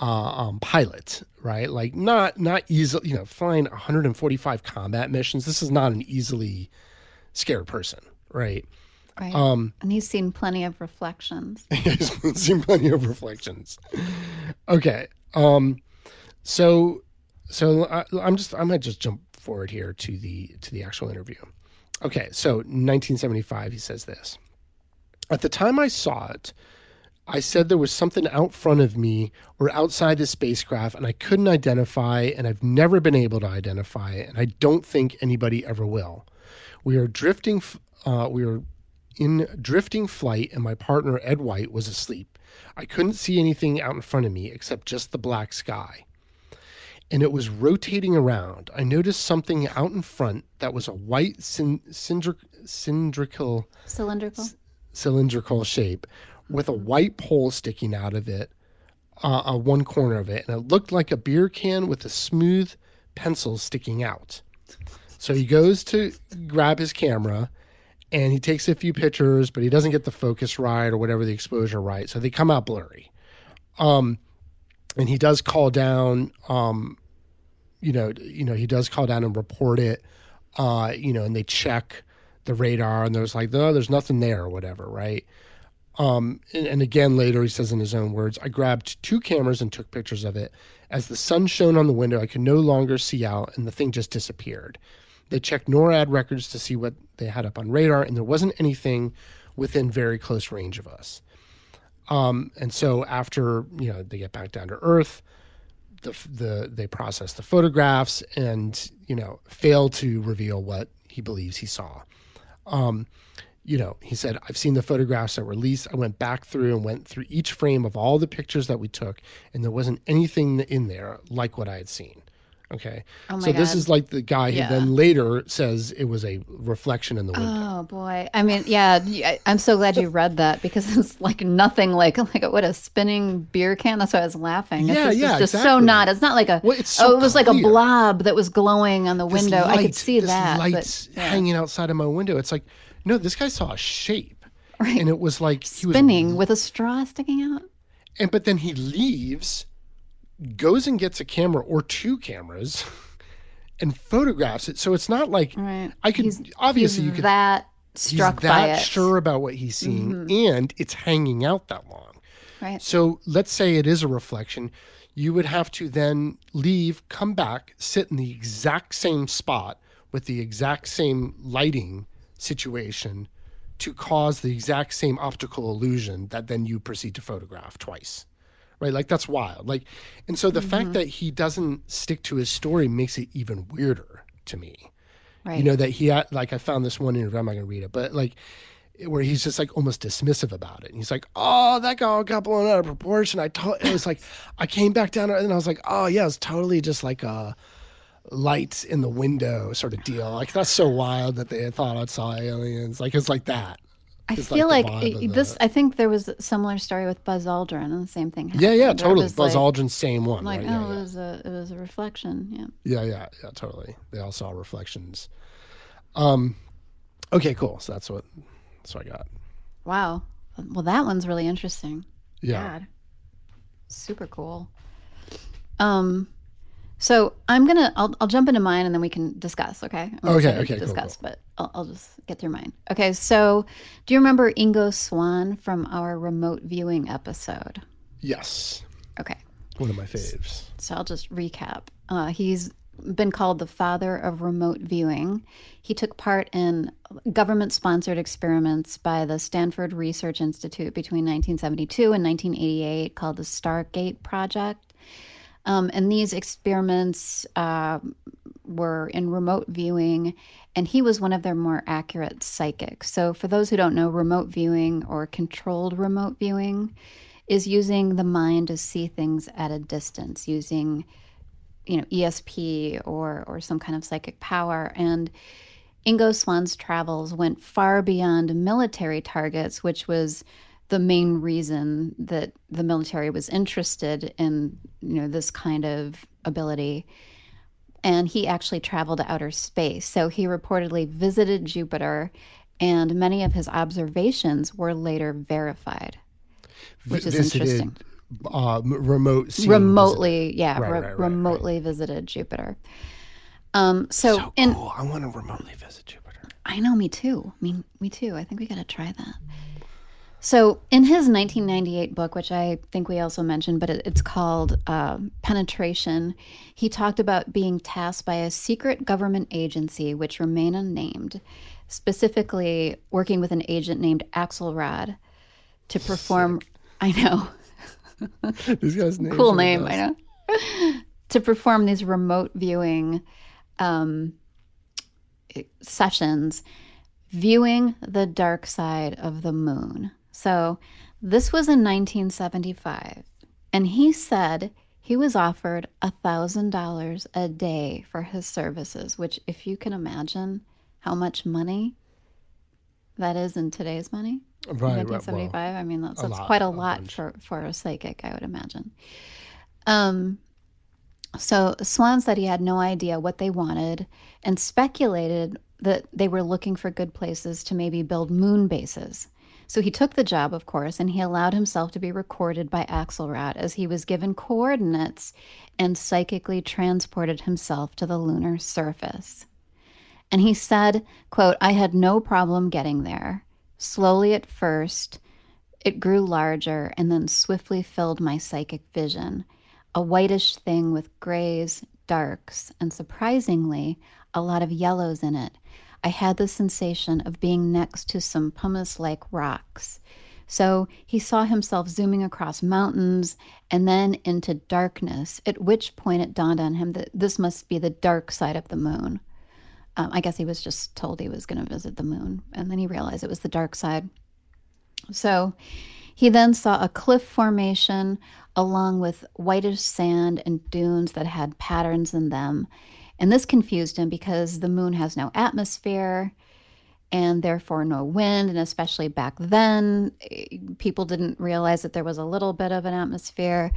uh, um, pilot, right? Like not not easy, you know, flying 145 combat missions. This is not an easily scared person, right? Right. Um, and he's seen plenty of reflections. He's seen plenty of reflections. Okay, um, so so I, I'm just I might just jump forward here to the to the actual interview. Okay, so 1975, he says this. At the time I saw it, I said there was something out front of me or outside the spacecraft, and I couldn't identify, and I've never been able to identify it, and I don't think anybody ever will. We are drifting. Uh, we are in drifting flight, and my partner Ed White was asleep. I couldn't see anything out in front of me except just the black sky. And it was rotating around. I noticed something out in front that was a white cylindrical cylindrical cylindrical shape with a white pole sticking out of it, uh, uh, one corner of it, and it looked like a beer can with a smooth pencil sticking out. So he goes to grab his camera and he takes a few pictures, but he doesn't get the focus right or whatever the exposure right. So they come out blurry. Um, and he does call down, um, you know, you know, he does call down and report it, uh, you know, and they check the radar and there's like, no, there's nothing there or whatever, right? Um, and, and, again, later he says in his own words, I grabbed two cameras and took pictures of it. As the sun shone on the window, I could no longer see out, and the thing just disappeared. They checked NORAD records to see what they had up on radar, and there wasn't anything within very close range of us. Um, and so after you know they get back down to Earth, the the they process the photographs and you know fail to reveal what he believes he saw. Um, you know, he said, I've seen the photographs that were released. I went back through and went through each frame of all the pictures that we took, and there wasn't anything in there like what I had seen. Okay. Oh so God. this is like the guy yeah. who then later says it was a reflection in the window. Oh boy. I mean, yeah, I'm so glad you read that because it's like nothing like like what a spinning beer can. That's why I was laughing. It's Yeah, just, yeah, it's just exactly. so not. It's not like a Well, it's so oh, it was like a blob that was glowing on the This window. I could see that. Lights but, yeah. hanging outside of my window. It's like, no, this guy saw a shape. Right. And it was like he was spinning with a straw sticking out. And but then he leaves, goes and gets a camera or two cameras, and photographs it. So it's not like Right. I could He's- obviously he's you could that he's struck that by it. Mm-hmm. sure about what he's seeing, and it's hanging out that long. Right. So let's say it is a reflection. You would have to then leave, come back, sit in the exact same spot with the exact same lighting situation to cause the exact same optical illusion that then you proceed to photograph twice. Right? Like that's wild. Like and so the Mm-hmm. fact that he doesn't stick to his story makes it even weirder to me. Right. You know that he had like I found this one interview. I'm not gonna read it, but like where he's just like almost dismissive about it. And he's like, "Oh, that got got blown out of proportion." I told it was like I came back down and I was like, "Oh yeah, it's totally just like a light in the window sort of deal." Like that's so wild that they thought I saw aliens. Like it's like that. I It's feel like like, it- this. the- I think there was a similar story with Buzz Aldrin, and the same thing. Happened. Yeah, yeah, totally. Buzz like, Aldrin's same one, Like, right? oh, Yeah, it yeah. was a it was a reflection. Yeah. yeah, yeah, yeah, totally. They all saw reflections. Um, okay, cool. So that's what that's what I got. Wow. Well, that one's really interesting. Yeah. God. Super cool. Um, so I'm gonna I'll, I'll jump into mine and then we can discuss. Okay. I'm Okay, okay, cool, Discuss, but I'll, I'll just get through mine. Okay. So, do you remember Ingo Swann from our remote viewing episode? Yes, Okay. one of my faves. So I'll just recap. Uh, he's been called the father of remote viewing. He took part in government sponsored experiments by the Stanford Research Institute between 1972 and 1988 called the Stargate Project. Um, and these experiments uh, were in remote viewing, and he was one of their more accurate psychics. So, for those who don't know, remote viewing or controlled remote viewing is using the mind to see things at a distance, using you know ESP or or some kind of psychic power. And Ingo Swann's travels went far beyond military targets, which was the main reason that the military was interested in you know this kind of ability and he actually traveled to outer space so he reportedly visited jupiter and many of his observations were later verified which is visited, interesting Uh, remote remotely yeah Right, re- right, right, remotely visited jupiter um so. So in cool. I want to remotely visit Jupiter. I know, me too. I mean, me too. I think we got to try that. So, in his 1998 book, which I think we also mentioned, but it, it's called uh, Penetration, he talked about being tasked by a secret government agency, which remain unnamed, specifically working with an agent named Axelrod to perform I know. this guys' name. cool name. I know. to perform these remote viewing um, sessions, viewing the dark side of the moon. So this was in 1975, and he said he was offered a thousand dollars a day for his services. Which, if you can imagine how much money that is in today's money, Right, right. 1975. Well, I mean, that's, that's lot, quite a a lot bunch. for, for a psychic, I would imagine. Um, so Swann said he had no idea what they wanted and speculated that they were looking for good places to maybe build moon bases. So he took the job, of course, and he allowed himself to be recorded by Axelrod as he was given coordinates and psychically transported himself to the lunar surface. And he said, quote, I had no problem getting there. Slowly at first, it grew larger and then swiftly filled my psychic vision. A whitish thing with grays, darks, and surprisingly, a lot of yellows in it. I had the sensation of being next to some pumice like rocks. So he saw himself zooming across mountains and then into darkness, at which point it dawned on him that this must be the dark side of the moon. Um, I guess he was just told he was going to visit the moon, and then he realized it was the dark side. So he then saw a cliff formation along with whitish sand and dunes that had patterns in them. And this confused him because the moon has no atmosphere and therefore no wind. And especially back then, eh, people didn't realize that there was a little bit of an atmosphere.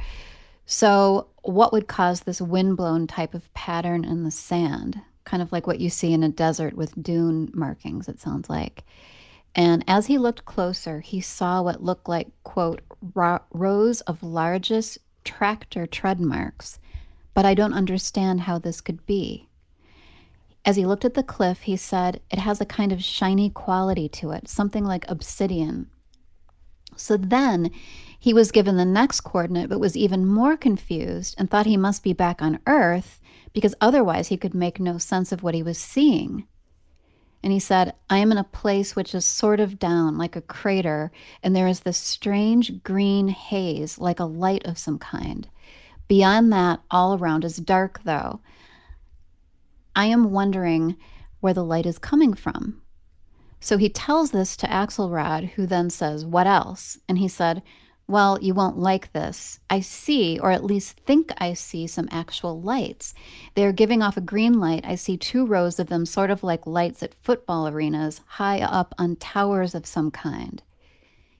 So, what would cause this windblown type of pattern in the sand? Kind of like what you see in a desert with dune markings, it sounds like. And as he looked closer, he saw what looked like, quote, rows of largest tractor tread marks. But I don't understand how this could be. As he looked at the cliff, he said, It has a kind of shiny quality to it, something like obsidian. So then he was given the next coordinate, but was even more confused and thought he must be back on Earth because otherwise he could make no sense of what he was seeing. And he said, I am in a place which is sort of down, like a crater, and there is this strange green haze, like a light of some kind. Beyond that, all around is dark, though. I am wondering where the light is coming from. So he tells this to Axelrod, who then says, What else? And he said, Well, you won't like this. I see, or at least think I see, some actual lights. They are giving off a green light. I see two rows of them, sort of like lights at football arenas, high up on towers of some kind.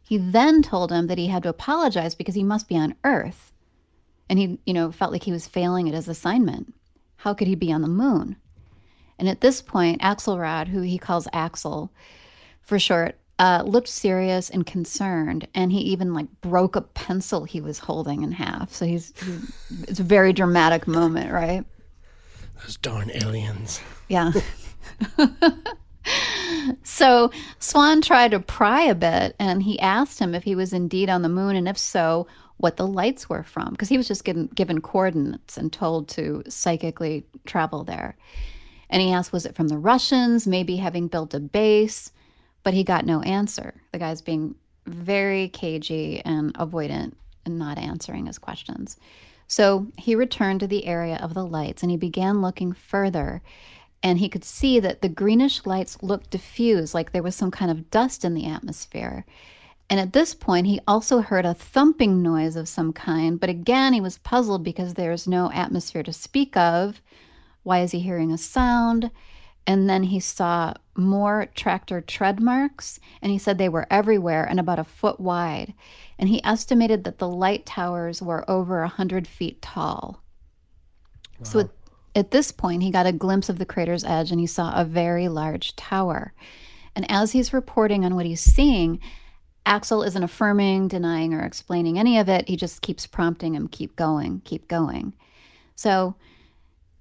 He then told him that he had to apologize because he must be on Earth. And he, you know, felt like he was failing at his assignment. How could he be on the moon? And at this point, Axelrod, who he calls Axel for short, uh, looked serious and concerned, and he even like broke a pencil he was holding in half. So he's, he, it's a very dramatic moment, right? Those darn aliens. Yeah. so Swann tried to pry a bit, and he asked him if he was indeed on the moon, and if so, what the lights were from, because he was just given, given coordinates and told to psychically travel there. And he asked, was it from the Russians, maybe having built a base? But he got no answer. The guy's being very cagey and avoidant and not answering his questions. So he returned to the area of the lights and he began looking further. And he could see that the greenish lights looked diffused, like there was some kind of dust in the atmosphere. And at this point, he also heard a thumping noise of some kind. But again, he was puzzled because there's no atmosphere to speak of. Why is he hearing a sound? And then he saw more tractor tread marks, and he said they were everywhere and about a foot wide. And he estimated that the light towers were over a hundred feet tall. So at, at this point, he got a glimpse of the crater's edge and he saw a very large tower. And as he's reporting on what he's seeing, Axel isn't affirming, denying, or explaining any of it. He just keeps prompting him, keep going, keep going. So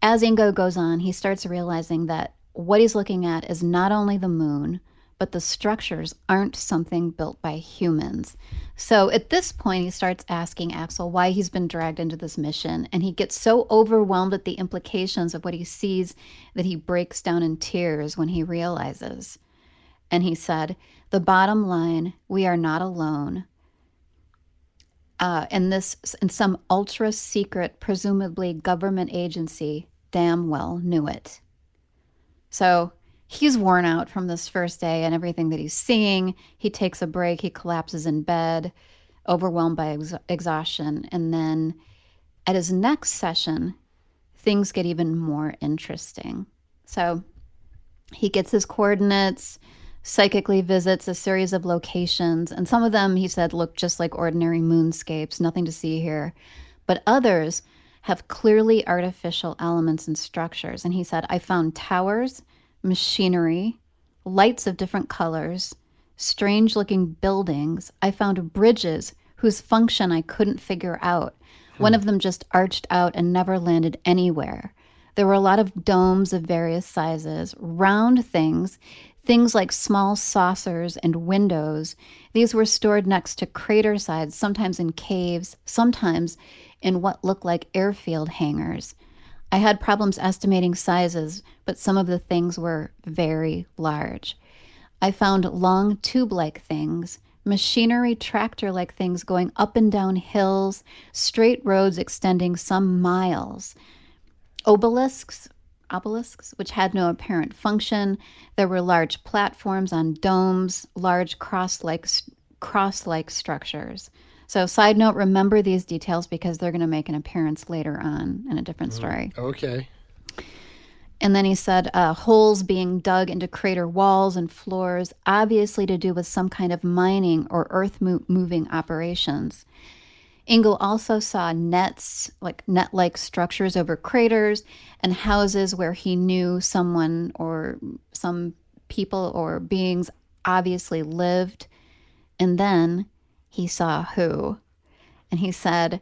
as Ingo goes on, he starts realizing that what he's looking at is not only the moon, but the structures aren't something built by humans. So at this point, he starts asking Axel why he's been dragged into this mission, and he gets so overwhelmed at the implications of what he sees that he breaks down in tears when he realizes. And he said, The bottom line we are not alone. uh, and this in some ultra secret, presumably government agency, damn well knew it. So he's worn out from this first day and everything that he's seeing. He takes a break. He collapses in bed, overwhelmed by ex- exhaustion, and then at his next session, things get even more interesting. So he gets his coordinates, psychically visits a series of locations, and some of them, he said, look just like ordinary moonscapes, nothing to see here. But others have clearly artificial elements and structures. And he said, I found towers, machinery, lights of different colors, strange looking buildings. I found bridges whose function I couldn't figure out. Hmm. One of them just arched out and never landed anywhere. There were a lot of domes of various sizes, round things, things like small saucers and windows. These were stored next to crater sides, sometimes in caves, sometimes in what looked like airfield hangars. I had problems estimating sizes, but some of the things were very large. I found long tube like things, machinery tractor like things going up and down hills, straight roads extending some miles. Obelisks, obelisks, which had no apparent function. There were large platforms on domes, large cross-like cross-like structures. So, side note: remember these details because they're going to make an appearance later on in a different story. Okay. And then he said uh, holes being dug into crater walls and floors, obviously to do with some kind of mining or earth mo- moving operations. Ingo also saw nets, like net like structures over craters, and houses where he knew someone or some people or beings obviously lived. And then he saw who. And he said,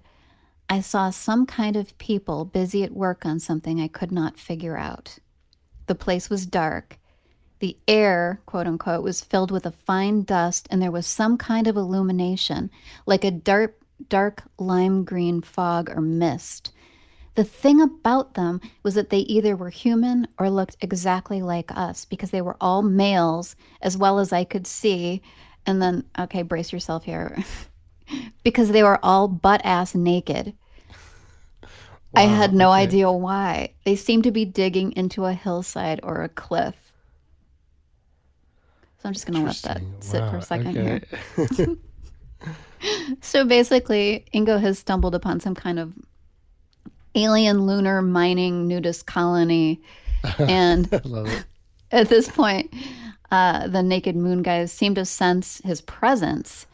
I saw some kind of people busy at work on something I could not figure out. The place was dark. The air, quote unquote, was filled with a fine dust, and there was some kind of illumination, like a dark, dark lime green fog or mist. The thing about them was that they either were human or looked exactly like us because they were all males, as well as I could see. And then, okay, brace yourself here. because they were all butt ass naked. I had no okay. idea why. They seemed to be digging into a hillside or a cliff. So I'm just going to let that sit for a second okay. here. So basically, Ingo has stumbled upon some kind of alien lunar mining nudist colony. And I love it. at this point, uh, the naked moon guys seem to sense his presence,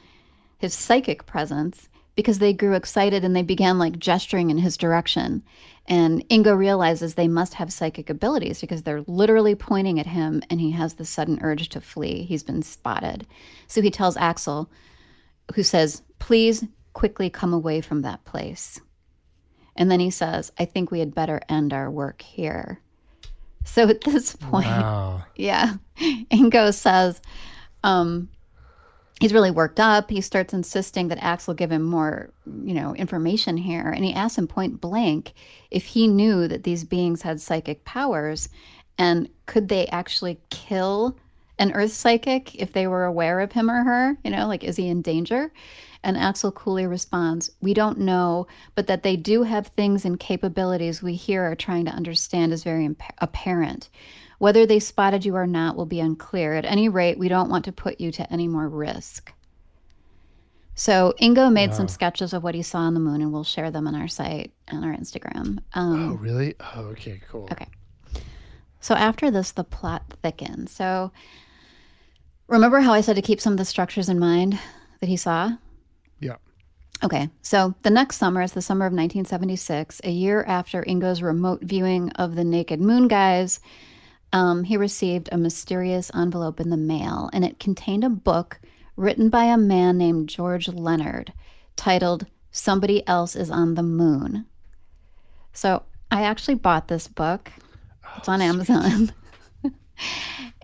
his psychic presence, because they grew excited and they began like gesturing in his direction. And Ingo realizes they must have psychic abilities because they're literally pointing at him and he has the sudden urge to flee. He's been spotted. So he tells Axel, who says, Please quickly come away from that place. And then he says, I think we had better end our work here. So at this point, Wow. yeah. Ingo says um, he's really worked up. He starts insisting that Axel give him more, you know, information here. And he asks him point blank if he knew that these beings had psychic powers and could they actually kill an earth psychic if they were aware of him or her? You know, like, is he in danger? And Axel coolly responds, We don't know, but that they do have things and capabilities we here are trying to understand is very imp- apparent. Whether they spotted you or not will be unclear. At any rate, we don't want to put you to any more risk. So Ingo made some sketches of what he saw on the moon, and we'll share them on our site and our Instagram. Um, Oh, really? Oh, okay, cool. Okay. So after this, the plot thickens. So remember how I said to keep some of the structures in mind that he saw? Yeah. Okay, so the next summer is the summer of 1976, a year after Ingo's remote viewing of the Naked Moon guys. Um, he received a mysterious envelope in the mail, and it contained a book written by a man named George Leonard titled Somebody Else is on the Moon. So I actually bought this book, it's on Amazon.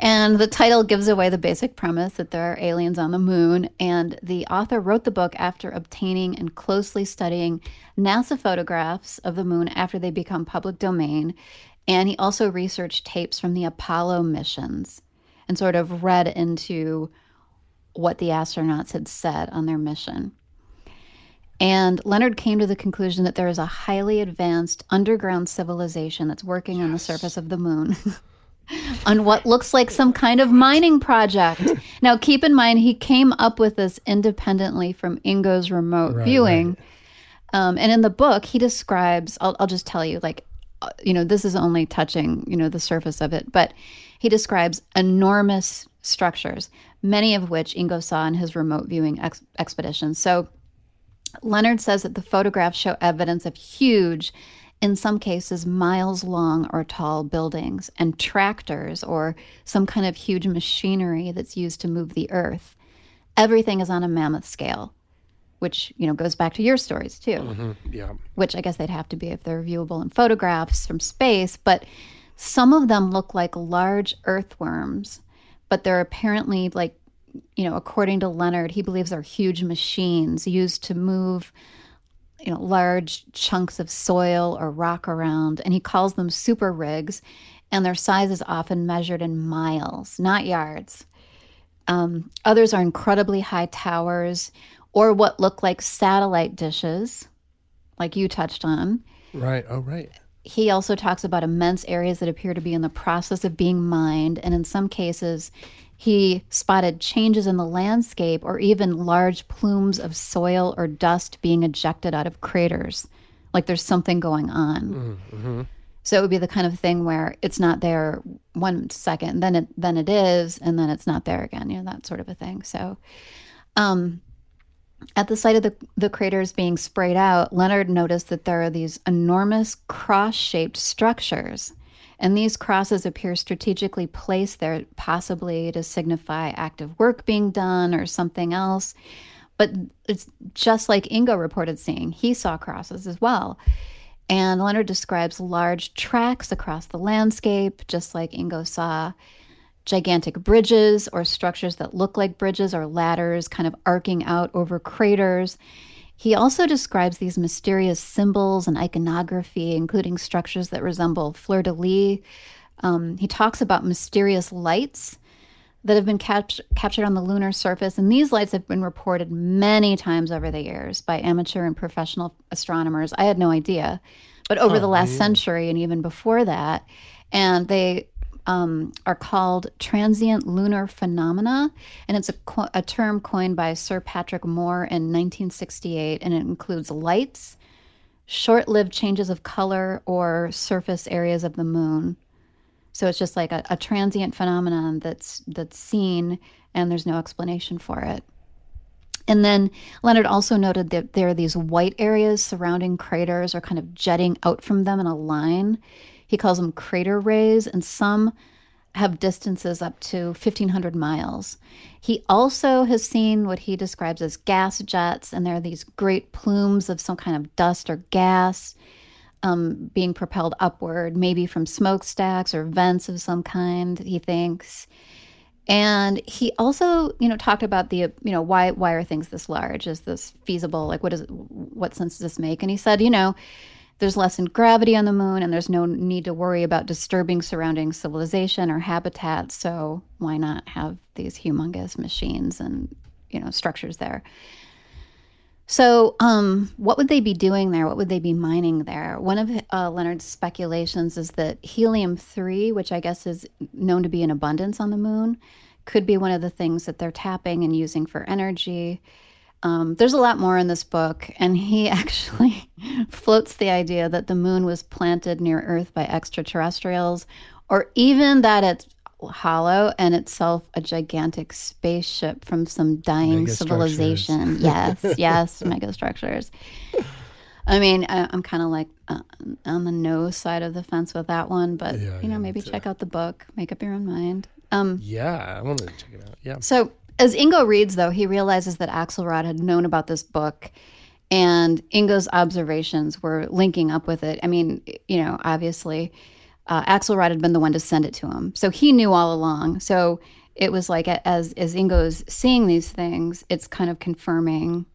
And the title gives away the basic premise that there are aliens on the moon. And the author wrote the book after obtaining and closely studying NASA photographs of the moon after they become public domain. And he also researched tapes from the Apollo missions and sort of read into what the astronauts had said on their mission. And Leonard came to the conclusion that there is a highly advanced underground civilization that's working on the surface of the moon. on what looks like some kind of mining project. Now, keep in mind, he came up with this independently from Ingo's remote Right, viewing. right. Um, and in the book, he describes, I'll, I'll just tell you, like, uh, you know, this is only touching, you know, the surface of it, but he describes enormous structures, many of which Ingo saw in his remote viewing ex- expeditions. So Leonard says that the photographs show evidence of huge, in some cases, miles long or tall buildings and tractors or some kind of huge machinery that's used to move the earth. Everything is on a mammoth scale, which, you know, goes back to your stories too Mhm. Yeah. which I guess they'd have to be if they're viewable in photographs from space, but some of them look like large earthworms, but they're apparently like, you know, according to Leonard, he believes they're huge machines used to move, you know, large chunks of soil or rock around, and he calls them super rigs, and their size is often measured in miles, not yards. Um, others are incredibly high towers or what look like satellite dishes like you touched on. Right. Oh, right. He also talks about immense areas that appear to be in the process of being mined. And in some cases, he spotted changes in the landscape or even large plumes of soil or dust being ejected out of craters. Like there's something going on. Mm-hmm. So it would be the kind of thing where it's not there one second, then it then it is, and then it's not there again. You know that sort of a thing. So, um, at the site of the the craters being sprayed out, Leonard noticed that there are these enormous cross-shaped structures, and these crosses appear strategically placed there, possibly to signify active work being done or something else. But it's just like Ingo reported seeing; he saw crosses as well. And Leonard describes large tracks across the landscape, just like Ingo saw. Gigantic bridges or structures that look like bridges or ladders kind of arcing out over craters. He also describes these mysterious symbols and iconography, including structures that resemble fleur de lis. Um, he talks about mysterious lights that have been cap- captured on the lunar surface. And these lights have been reported many times over the years by amateur and professional astronomers. I had no idea, but over Oh, the last yeah. century and even before that. And they um, are called transient lunar phenomena. And it's a, co- a term coined by Sir Patrick Moore in 1968. And it includes lights, short lived changes of color, or surface areas of the moon. So it's just like a, a transient phenomenon that's that's seen and there's no explanation for it. And then Leonard also noted that there are these white areas surrounding craters or kind of jetting out from them in a line. He calls them crater rays, and some have distances up to 1,500 miles. He also has seen what he describes as gas jets, and there are these great plumes of some kind of dust or gas um, being propelled upward, maybe from smokestacks or vents of some kind, he thinks. And he also, you know, talked about the, you know, why why are things this large? Is this feasible? Like, what is what sense does this make? And he said, you know, there's lessened gravity on the moon, and there's no need to worry about disturbing surrounding civilization or habitat. So why not have these humongous machines and you know structures there? So, um, what would they be doing there? What would they be mining there? One of uh, Leonard's speculations is that helium 3, which I guess is known to be in abundance on the moon, could be one of the things that they're tapping and using for energy. Um, there's a lot more in this book, and he actually floats the idea that the moon was planted near Earth by extraterrestrials, or even that it's hollow and itself a gigantic spaceship from some dying civilization. yes, yes, megastructures. I mean, I, I'm kind of like uh, on the no side of the fence with that one, but Yeah, you know, yeah, maybe check out the book, make up your own mind. Um, Yeah, I want to check it out. Yeah. so as Ingo reads, though, he realizes that Axelrod had known about this book, and Ingo's observations were linking up with it. I mean, you know, obviously, uh, Axelrod had been the one to send it to him, so he knew all along. So it was like as as Ingo's seeing these things, it's kind of confirming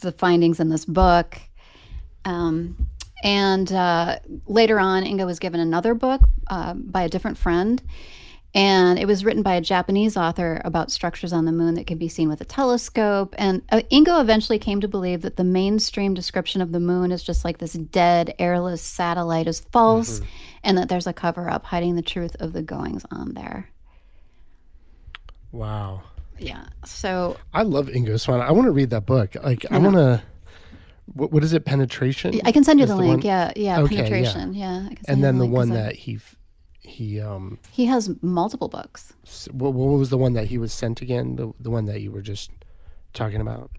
the findings in this book. Um, and uh, later on, Ingo was given another book uh, by a different friend. And it was written by a Japanese author about structures on the moon that can be seen with a telescope. And uh, Ingo eventually came to believe that the mainstream description of the moon is just like this dead, airless satellite is false, and that there's a cover up hiding the truth of the goings on there. Wow. Yeah. So I love Ingo Swann. I want to read that book. Like, I, want to. What, what is it? Penetration. I can send you the, the link. one- Yeah. Yeah. Okay, penetration. Yeah. I can send And you then the link one I- that he he um he has multiple books. what, what was the one that he was sent again? The the one that you were just talking about.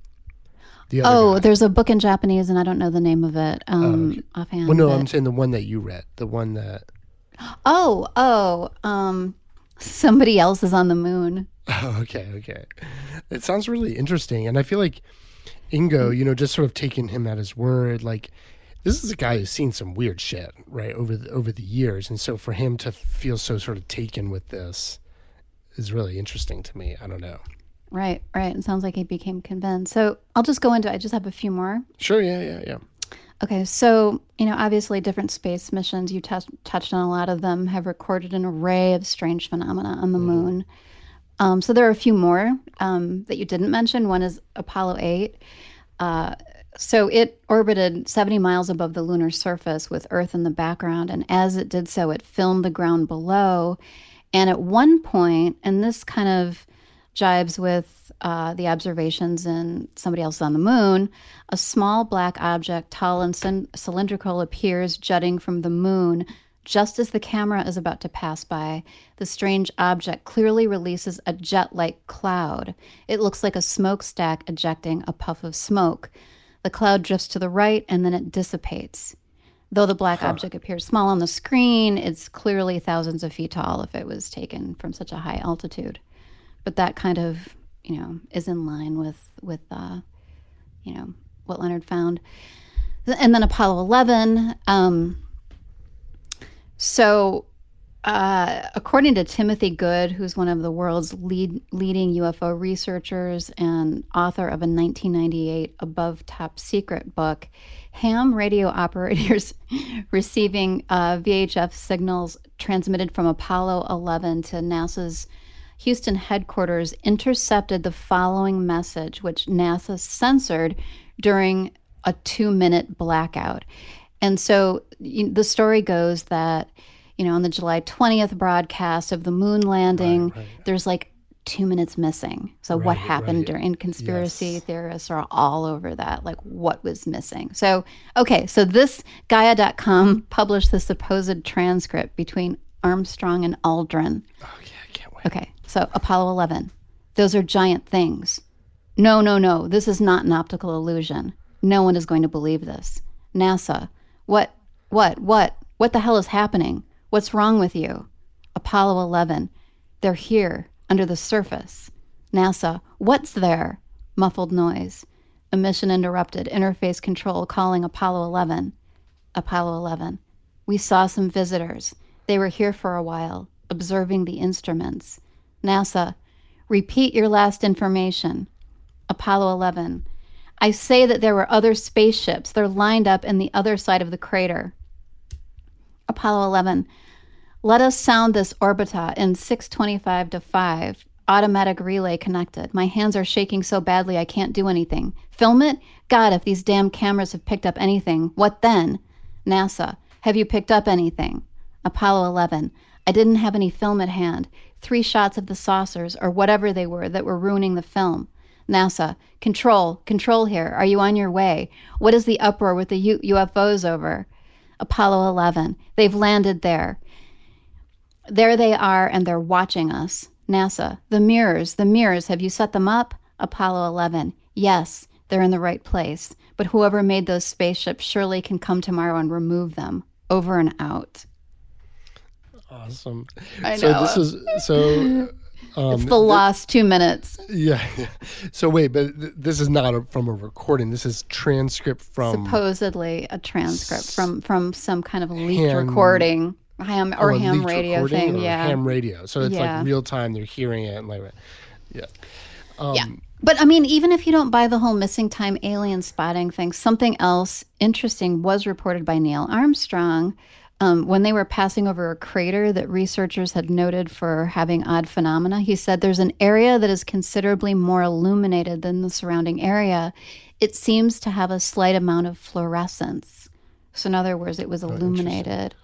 The other Oh, guy. there's a book in Japanese, and I don't know the name of it um, offhand. well, no, but- I'm saying the one that you read, the one that. Oh, oh, um, somebody else is on the moon. Oh, okay, okay. It sounds really interesting, and I feel like Ingo, you know, just sort of taking him at his word, like this is a guy who's seen some weird shit, right, over the, over the years, and so for him to feel so sort of taken with this is really interesting to me. I don't know. Right, right. It sounds like he became convinced. So I'll just go into. I just have a few more. Sure, yeah, yeah, yeah. Okay, so you know, obviously, different space missions you touched touched on a lot of them have recorded an array of strange phenomena on the moon. Um, so there are a few more um, that you didn't mention. One is Apollo eight. Uh, so it orbited 70 miles above the lunar surface with Earth in the background, and as it did so, it filmed the ground below. And at one point, and this kind of jibes with uh, the observations in somebody else on the moon. A small black object, tall and cyn- cylindrical, appears jutting from the moon. Just as the camera is about to pass by, the strange object clearly releases a jet like cloud. It looks like a smokestack ejecting a puff of smoke. The cloud drifts to the right and then it dissipates. Though the black object appears small on the screen, it's clearly thousands of feet tall if it was taken from such a high altitude but that kind of you know is in line with with uh, you know what Leonard found, and then Apollo eleven. Um, so, uh, according to Timothy Good, who's one of the world's lead leading UFO researchers and author of a 1998 Above Top Secret book, ham radio operators receiving uh, VHF signals transmitted from Apollo 11 to NASA's Houston headquarters intercepted the following message, which NASA censored during a two minute blackout. And so you, the story goes that, you know, on the July 20th broadcast of the moon landing, there's like two minutes missing. So what happened right. during conspiracy theorists are all over that, like what was missing. So, okay, so this Gaia.com published the supposed transcript between Armstrong and Aldrin. Oh yeah, I can't wait. Okay, so Apollo 11. Those are giant things. No, no, no. This is not an optical illusion. No one is going to believe this. NASA. What, what, what, what the hell is happening? What's wrong with you? Apollo 11. They're here, under the surface. NASA. What's there? Muffled noise. Emission interrupted. Interface control calling Apollo 11. Apollo 11. We saw some visitors. They were here for a while, observing the instruments. NASA, repeat your last information. Apollo 11. I say that there were other spaceships. They're lined up in the other side of the crater. Apollo 11. Let us sound this orbita in 625 to 5. Automatic relay connected. My hands are shaking so badly I can't do anything. Film it? God, if these damn cameras have picked up anything, what then? NASA. Have you picked up anything? Apollo 11. I didn't have any film at hand. Three shots of the saucers, or whatever they were, that were ruining the film. NASA. Control. Control here. Are you on your way? What is the uproar with the U- UFOs over? Apollo 11. They've landed there. There they are, and they're watching us. NASA. The mirrors. The mirrors. Have you set them up? Apollo 11. Yes, they're in the right place. But whoever made those spaceships surely can come tomorrow and remove them. Over and out. Awesome. I So know. this is so. Um, it's the last two minutes. yeah, yeah. So wait, but th- this is not a, from a recording. This is transcript from Supposedly a transcript from from some kind of leaked Ham- recording, ham or oh, ham radio thing. Yeah, ham radio. So it's Yeah. like real time. They're hearing it and like, yeah. Um, yeah. But I mean, even if you don't buy the whole missing time alien spotting thing, something else interesting was reported by Neil Armstrong Um, when they were passing over a crater that researchers had noted for having odd phenomena, he said there's an area that is considerably more illuminated than the surrounding area. It seems to have a slight amount of fluorescence. So, in other words, it was illuminated.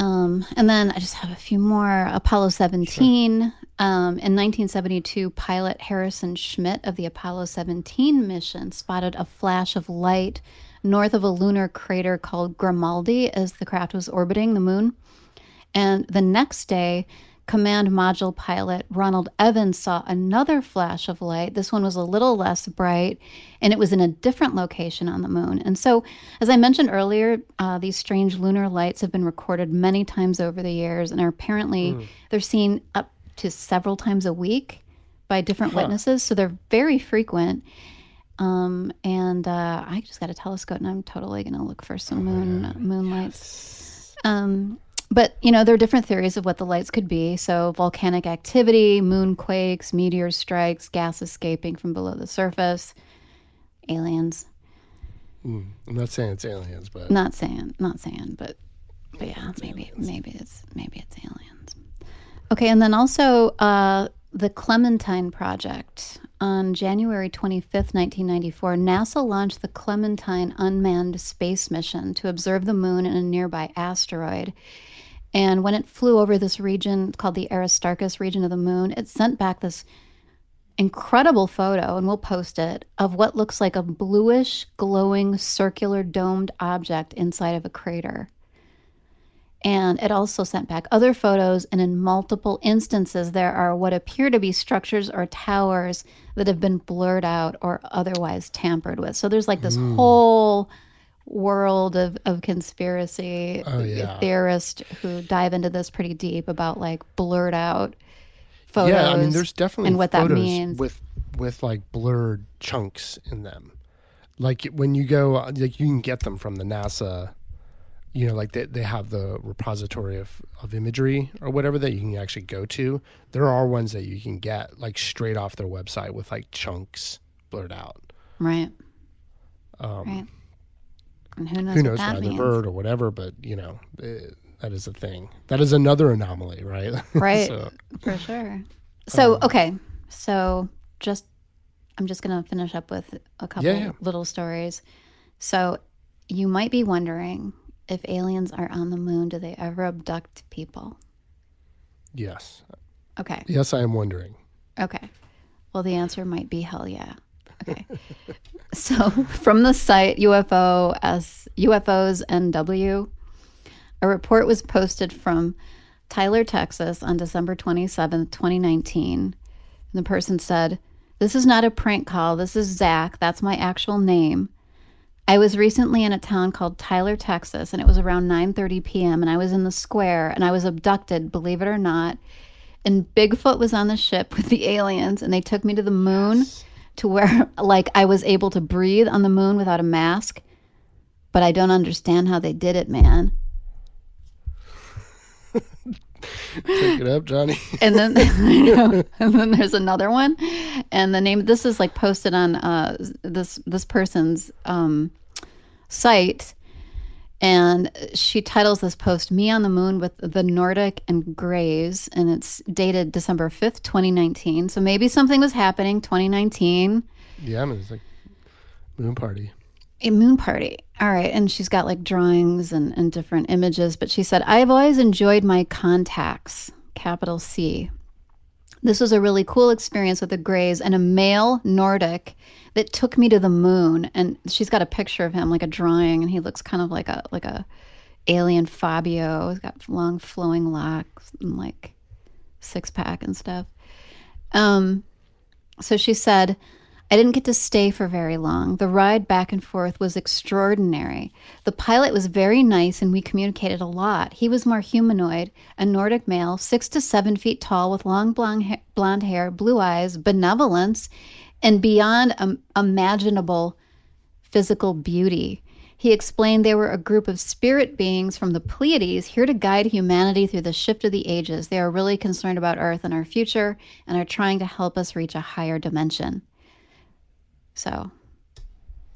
Um, and then I just have a few more. Apollo 17. Um, in 1972, pilot Harrison Schmitt of the Apollo 17 mission spotted a flash of light north of a lunar crater called Grimaldi as the craft was orbiting the moon. And the next day, command module pilot Ronald Evans saw another flash of light. This one was a little less bright, and it was in a different location on the moon. And so, as I mentioned earlier, uh, these strange lunar lights have been recorded many times over the years, and are apparently they're seen up to several times a week by different witnesses. So they're very frequent. Um, and uh, I just got a telescope, and I'm totally going to look for some moon moonlights. Um, but you know, there are different theories of what the lights could be. So volcanic activity, moonquakes, meteor strikes, gas escaping from below the surface, aliens. I'm not saying it's aliens, but Not saying, not saying, but but yeah, maybe maybe it's maybe it's aliens. Okay, and then also uh, the Clementine project on January 25th, 1994, NASA launched the Clementine unmanned space mission to observe the moon and a nearby asteroid. And when it flew over this region called the Aristarchus region of the moon, it sent back this incredible photo, and we'll post it, of what looks like a bluish, glowing, circular domed object inside of a crater. And it also sent back other photos, and in multiple instances, there are what appear to be structures or towers that have been blurred out or otherwise tampered with. So there's like this hmm. whole world of, of conspiracy Oh, yeah. theorists who dive into this pretty deep about like blurred out photos. yeah, I mean, there's definitely and what that means. with with like blurred chunks in them. Like when you go, like you can get them from the NASA. You know, like they, they have the repository of, of imagery or whatever that you can actually go to. There are ones that you can get like straight off their website with like chunks blurred out. Right. Um, right. And who knows, Who knows, by the bird or whatever, but you know, eh, that is a thing. That is another anomaly, right? Right. so, For sure. So, Um, okay. So, just, I'm just going to finish up with a couple Yeah, yeah. little stories. So, you might be wondering if aliens are on the moon, do they ever abduct people? yes. Okay. Yes, I am wondering. Okay. Well, the answer might be hell yeah. Okay. so, from the site UFO as UFOs NW, a report was posted from Tyler, Texas on December 27th, 2019. And the person said, This is not a prank call. This is Zach. That's my actual name. I was recently in a town called Tyler, Texas, and it was around 9:30 p.m. and I was in the square and I was abducted, believe it or not. And Bigfoot was on the ship with the aliens and they took me to the moon to where like I was able to breathe on the moon without a mask. But I don't understand how they did it, man. Take it up, Johnny. and then I know, and then there's another one and the name this is like posted on uh this this person's um site and she titles this post me on the moon with the nordic and grays and it's dated december 5th 2019 so maybe something was happening 2019 yeah, I mean, it's like moon party. a moon party. All right. And she's got like drawings and, and different images, but she said, I've always enjoyed my contacts, capital C. This was a really cool experience with the Greys and a male Nordic that took me to the moon. And she's got a picture of him, like a drawing, and he looks kind of like a like a alien Fabio. He's got long flowing locks and like six pack and stuff. Um, so she said, I didn't get to stay for very long. The ride back and forth was extraordinary. The pilot was very nice and we communicated a lot. He was more humanoid, a Nordic male, six to seven feet tall with long blonde, ha- blonde hair, blue eyes, benevolence, and beyond um, imaginable physical beauty. He explained they were a group of spirit beings from the Pleiades here to guide humanity through the shift of the ages. They are really concerned about Earth and our future and are trying to help us reach a higher dimension. So,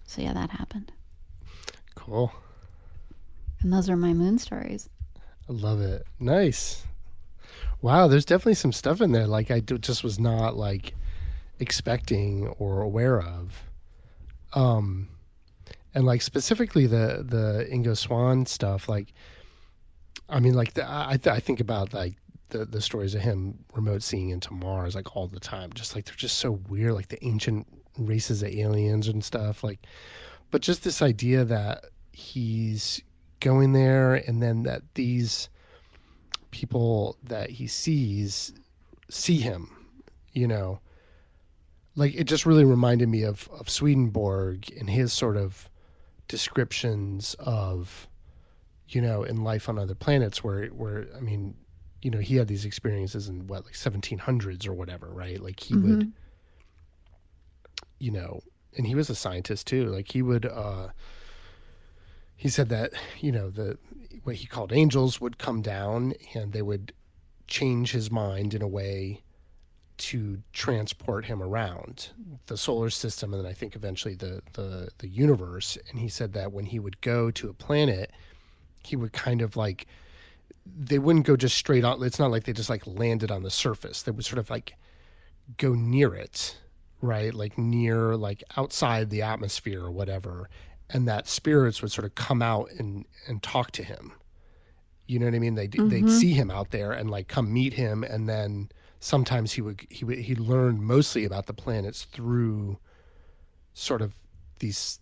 so yeah, that happened. Cool. And those are my moon stories. I love it. Nice. Wow, there's definitely some stuff in there like I just was not like expecting or aware of. Um and like specifically the the Ingo Swann stuff like I mean like the, I th- I think about like the the stories of him remote seeing into Mars like all the time just like they're just so weird like the ancient races of aliens and stuff like but just this idea that he's going there and then that these people that he sees see him you know like it just really reminded me of of Swedenborg and his sort of descriptions of you know in life on other planets where where I mean you know he had these experiences in what like 1700s or whatever right like he mm-hmm. would you know and he was a scientist too like he would uh he said that you know the what he called angels would come down and they would change his mind in a way to transport him around the solar system and then I think eventually the, the the universe. And he said that when he would go to a planet, he would kind of like they wouldn't go just straight on. It's not like they just like landed on the surface. They would sort of like go near it, right? Like near, like outside the atmosphere or whatever. And that spirits would sort of come out and and talk to him. You know what I mean? They mm-hmm. they'd see him out there and like come meet him, and then sometimes he would he would he learned mostly about the planets through sort of these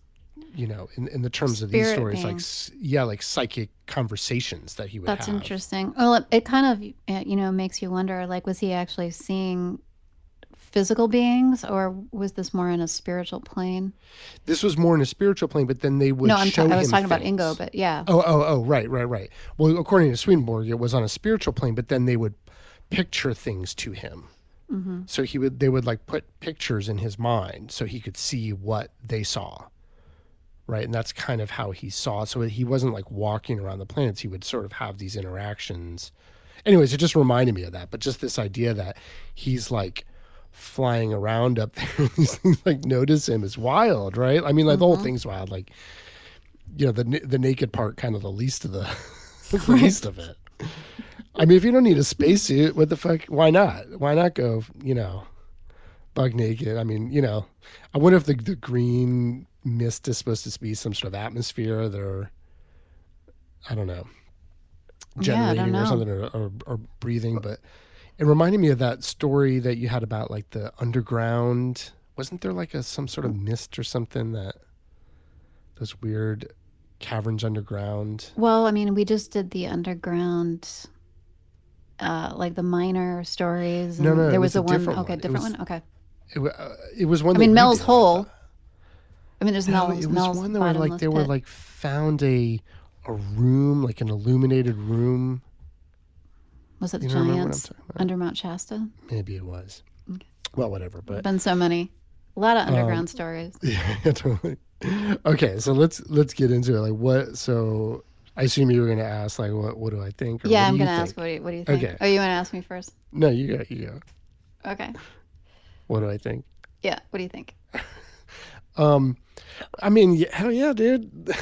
you know in, in the terms Spirit of these stories like yeah like psychic conversations that he would that's have. interesting well it, it kind of uh, you know makes you wonder like was he actually seeing physical beings or was this more in a spiritual plane this was more in a spiritual plane but then they would no I'm ta- i was talking things. about ingo but yeah oh oh oh right right right well according to swedenborg it was on a spiritual plane but then they would picture things to him. Mm-hmm. So he would they would like put pictures in his mind so he could see what they saw. Right? And that's kind of how he saw. So he wasn't like walking around the planets, he would sort of have these interactions. Anyways, it just reminded me of that, but just this idea that he's like flying around up there these things like notice him is wild, right? I mean like mm-hmm. the whole mm-hmm. thing's wild like you know the the naked part kind of the least of the, the least of it. I mean, if you don't need a spacesuit, what the fuck? Why not? Why not go? You know, bug naked. I mean, you know, I wonder if the the green mist is supposed to be some sort of atmosphere that are, I don't know, generating yeah, don't know. or something or, or, or breathing. But it reminded me of that story that you had about like the underground. Wasn't there like a some sort of mist or something that those weird caverns underground? Well, I mean, we just did the underground uh, like the minor stories? no, no, there was, was a one. Different okay, one. different was, one. Okay. It, uh, it was one. I mean, Mel's Hole. I mean, there's no, Mel's. It was Mel's one that were like they pit. were like found a a room, like an illuminated room. Was it the Giants under Mount Shasta? Maybe it was. Okay. Well, whatever. But been so many, a lot of underground um, stories. Yeah, totally. Okay, so let's let's get into it. Like, what? So I assume you were going to ask, like, what, what do I think? yeah, I'm going to ask, what do, you, what do you think? Okay. Oh, you want to ask me first? No, you go. You go. Okay. What do I think? Yeah. What do you think? Um, I mean, hell yeah, dude.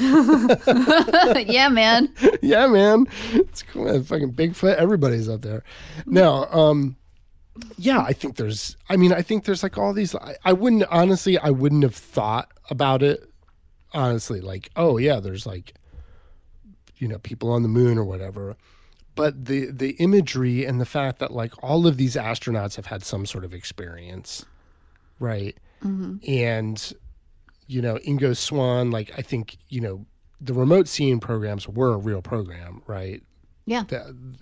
yeah, man. yeah, man. It's cool. Fucking Bigfoot. Everybody's up there. Now, um, yeah, I think there's. I mean, I think there's like all these. I, I wouldn't honestly. I wouldn't have thought about it. Honestly, like, oh yeah, there's like you know people on the moon or whatever but the the imagery and the fact that like all of these astronauts have had some sort of experience right mm-hmm. and you know ingo Swann, like i think you know the remote seeing programs were a real program right? Yeah.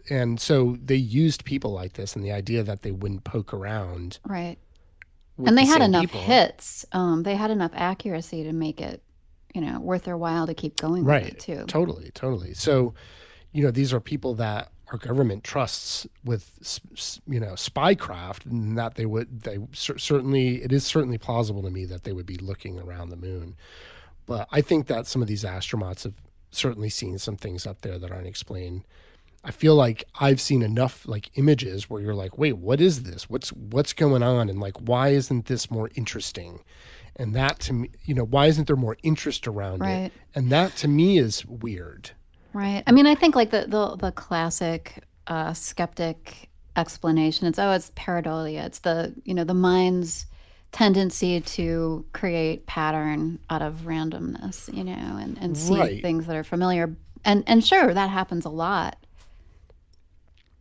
And so they used people like this and the idea that they wouldn't poke around right. and they the had enough people. hits um, they had enough accuracy to make it you know worth their while to keep going right. too. Totally totally. So you know these are people that our government trusts with you know spycraft and that they would they certainly it is certainly plausible to me that they would be looking around the moon. But i think that some of these astronauts have certainly seen some things up there that aren't explained. I feel like i've seen enough like images where you're like wait what is this? What's what's going on? And like why isn't this more interesting? And that to me you know why isn't there more interest around Right. it and that to me is weird Right. I mean, I think like the the, the classic uh, skeptic explanation. It's oh, it's pareidolia. It's the you know the mind's tendency to create pattern out of randomness. You know, and and see Right. things that are familiar. And and sure, that happens a lot.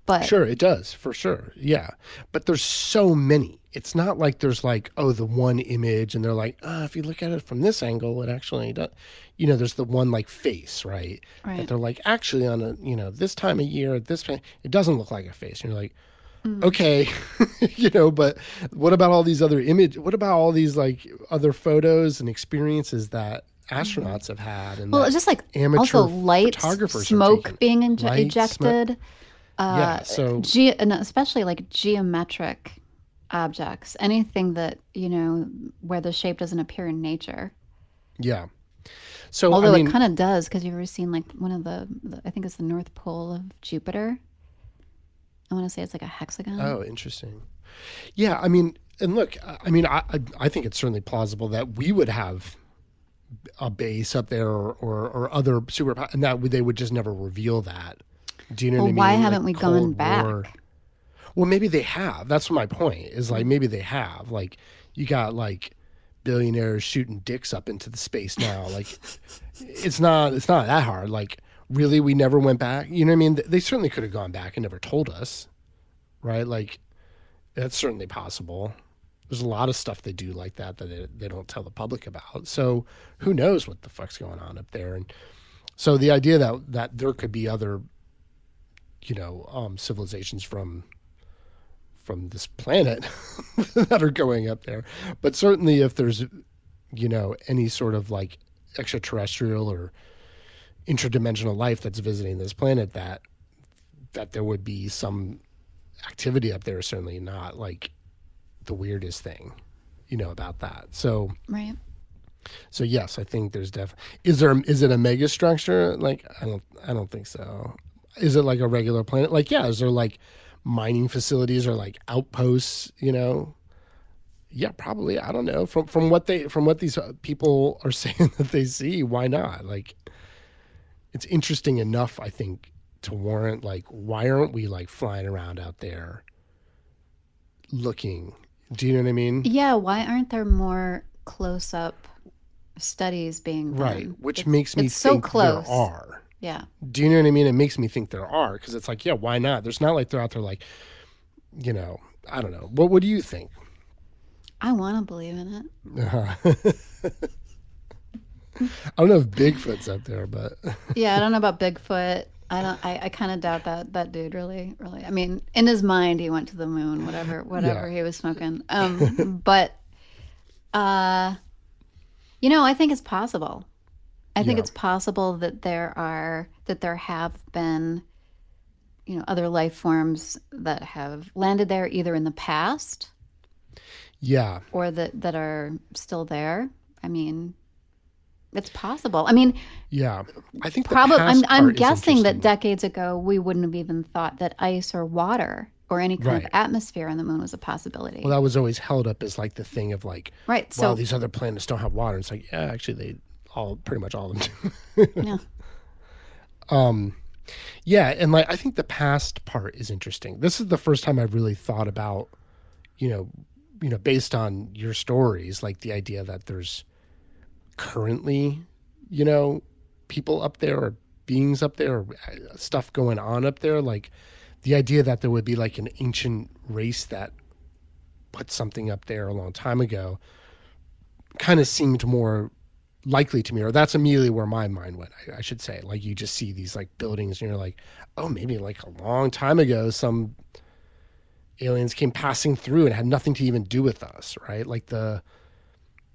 But Sure, it does for sure. Yeah, but there's so many. It's not like there's like oh the one image, and they're like oh if you look at it from this angle, it actually does. You know, there's the one like face, right? Right. That they're like actually on a you know this time of year, at this it doesn't look like a face. And you're like, Mm. okay, you know, but what about all these other image? What about all these like other photos and experiences that mm. astronauts have had? And well, it's just like amateur also light, photographers smoke being inje- Light, smoke. ejected. Uh, yeah, so Ge- and especially like geometric objects, anything that you know where the shape doesn't appear in nature. yeah. So Although I mean, it kind of does, because you've ever seen like one of the, the, I think it's the North Pole of Jupiter. I want to say it's like a hexagon. Oh, interesting. Yeah, I mean, and look, I mean, I I- think it's certainly plausible that we would have a base up there or or, or other super, and that they would just never reveal that. Do you know well, what I mean? why haven't we gone Cold back? Well, maybe they have. That's my point. Is like maybe they have. Like you got like billionaires shooting dicks up into the space now. Like it's not it's not that hard. Like really, we never went back. You know what I mean? They certainly could have gone back and never told us, right? Like that's certainly possible. There's a lot of stuff they do like that that they, they don't tell the public about. So who knows what the fuck's going on up there? And so the idea that that there could be other, you know, um, civilizations from from this planet that are going up there, but certainly if there's, you know, any sort of like extraterrestrial or interdimensional life that's visiting this planet, that that there would be some activity up there. Certainly not like the weirdest thing, you know, about that. So Right. so yes, I think there's def. Is there is it a mega structure? Like I don't I don't think so. Is it like a regular planet? Like yeah, is there like mining facilities or like outposts? You know. Yeah, probably. I don't know. From from what they from what these uh, people are saying that they see, why not? Like, it's interesting enough, I think, to warrant like, why aren't we like flying around out there, looking? Do you know what I mean? Yeah. Why aren't there more close up studies being done? Right, which It's- makes me it's so think close. there are. Yeah. Do you know what I mean? It makes me think there are because it's like, yeah, why not? There's not like they're out there like, you know, I don't know. What What do you think? I want to believe in it. I don't know if Bigfoot's up there, but Yeah, I don't know about Bigfoot. I don't. I, I kind of doubt that that dude really, really. I mean, in his mind, he went to the moon, whatever, whatever he was smoking. Um, but, uh, you know, I think it's possible. I think Yeah. it's possible that there are that there have been, you know, other life forms that have landed there either in the past yeah, or that that are still there. I mean, it's possible. I mean, yeah. I think Probably, I'm, I'm guessing that decades ago we wouldn't have even thought that ice or water or any kind Right. of atmosphere on the moon was a possibility. Well, that was always held up as like the thing of like, right. wow, So, these other planets don't have water. It's like, yeah, actually, they all pretty much all of them do. yeah. Yeah, and like I think the past part is interesting. This is the first time I've really thought about, you know, you know, based on your stories, like the idea that there's currently, you know, people up there or beings up there or uh, stuff going on up there, like the idea that there would be like an ancient race that put something up there a long time ago kind of seemed more likely to me, or that's immediately where my mind went. I, I should say, like you just see these like buildings, and you're like, oh, maybe like a long time ago, some aliens came passing through and had nothing to even do with us, right? Like the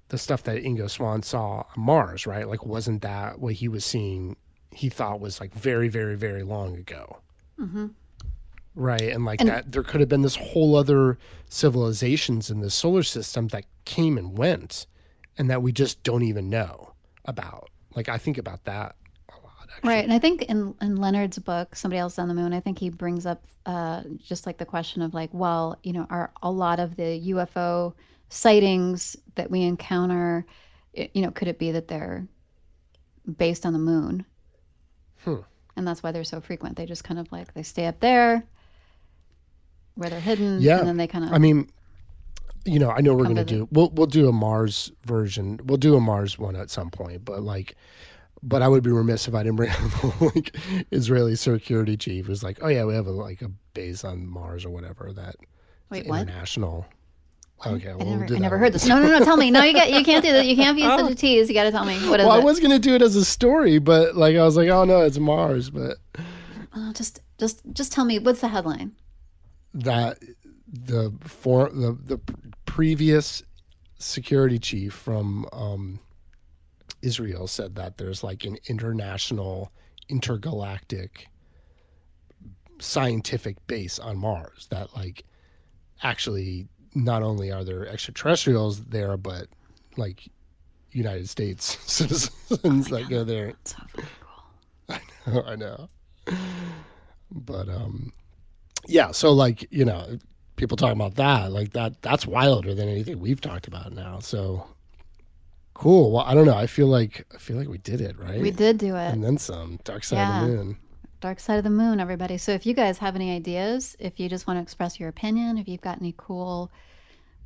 the stuff that Ingo Swann saw on Mars, right? Like, wasn't that what he was seeing? He thought was like very, very, very long ago, mm-hmm. right? And like And- that, there could have been this whole other civilizations in the solar system that came and went, and that we just don't even know about. Like, I think about that a lot. Actually. Right. And I think in, in Leonard's book, Somebody Else on the Moon, I think he brings up uh, just like the question of like, well, you know, are a lot of the UFO sightings that we encounter, you know, could it be that they're based on the moon? Hmm. And that's why they're so frequent. They just kind of like they stay up there where they're hidden, Yeah. and then they kind of I mean, you know, I know we're gonna do we'll we'll do a Mars version. We'll do a Mars one at some point, but like but I would be remiss if I didn't bring up like Israeli security chief who's like, Oh yeah, we have a like a base on Mars or whatever that wait, what? international. Okay, well, I we'll never, do I never heard this. No, no, no. Tell me. No, you got. You can't do that. You can't be such a tease. You got to tell me what is Well, I was gonna do it as a story, but like I was like, oh no, it's Mars. But Oh, just, just, just tell me what's the headline. that the for the the previous security chief from um, Israel said that there's like an international intergalactic scientific base on Mars that like actually not only are there extraterrestrials there but like United States citizens that go there So cool. I know. I know. But um yeah, so like, you know, people talking about that, like that that's wilder than anything we've talked about now. So cool. Well, I don't know. I feel like I feel like we did it, right? We did do it. And then some. Dark side Yeah. of the moon. Dark Side of the Moon, everybody. So if you guys have any ideas, if you just want to express your opinion, if you've got any cool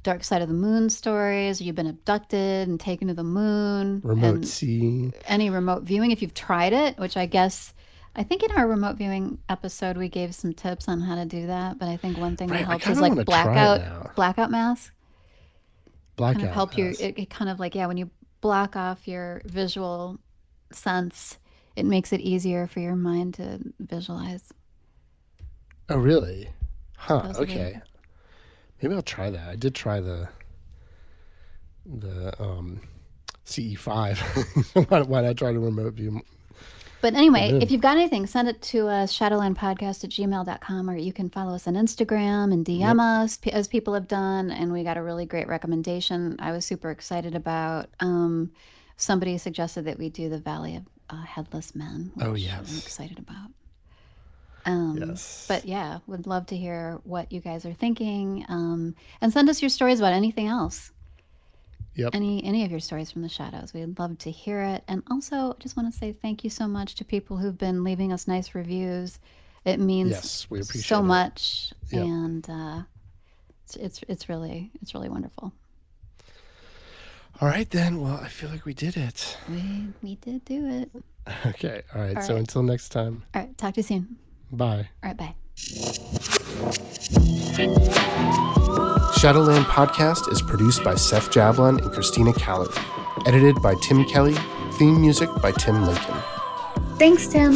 Dark Side of the Moon stories, or you've been abducted and taken to the moon, Remote seeing. any remote viewing, if you've tried it, which I guess. I think in our remote viewing episode we gave some tips on how to do that, but I think one thing Right, that helps is like wanna try it blackout blackout mask. Blackout. kind of help you it, it kind of like yeah when you block off your visual sense it makes it easier for your mind to visualize Oh really? Huh, Supposedly. okay. Maybe I'll try that. I did try the the um CE5. why, why not try to remote view? But anyway if you've got anything send it to us shadowlandpodcast at gmail.com or you can follow us on instagram and dm us as people have done and we got a really great recommendation i was super excited about um, somebody suggested that we do the valley of uh, headless men Oh, yes. i'm excited about um, Yes. But yeah, would love to hear what you guys are thinking, um, and send us your stories about anything else. Yep. Any any of your stories from the shadows, we'd love to hear it. And also, I just want to say thank you so much to people who've been leaving us nice reviews. It means Yes, we appreciate so it. much, Yep. and uh, it's, it's it's really it's really wonderful. All right then. Well, I feel like we did it. We we did do it. Okay. All right. All so right. until next time. All right, talk to you soon. Bye. All right, bye. Shadowland Podcast is produced by Seth Javelin and Christina Calif. Edited by Tim Kelly. Theme music by Tim Lincoln. Thanks, Tim.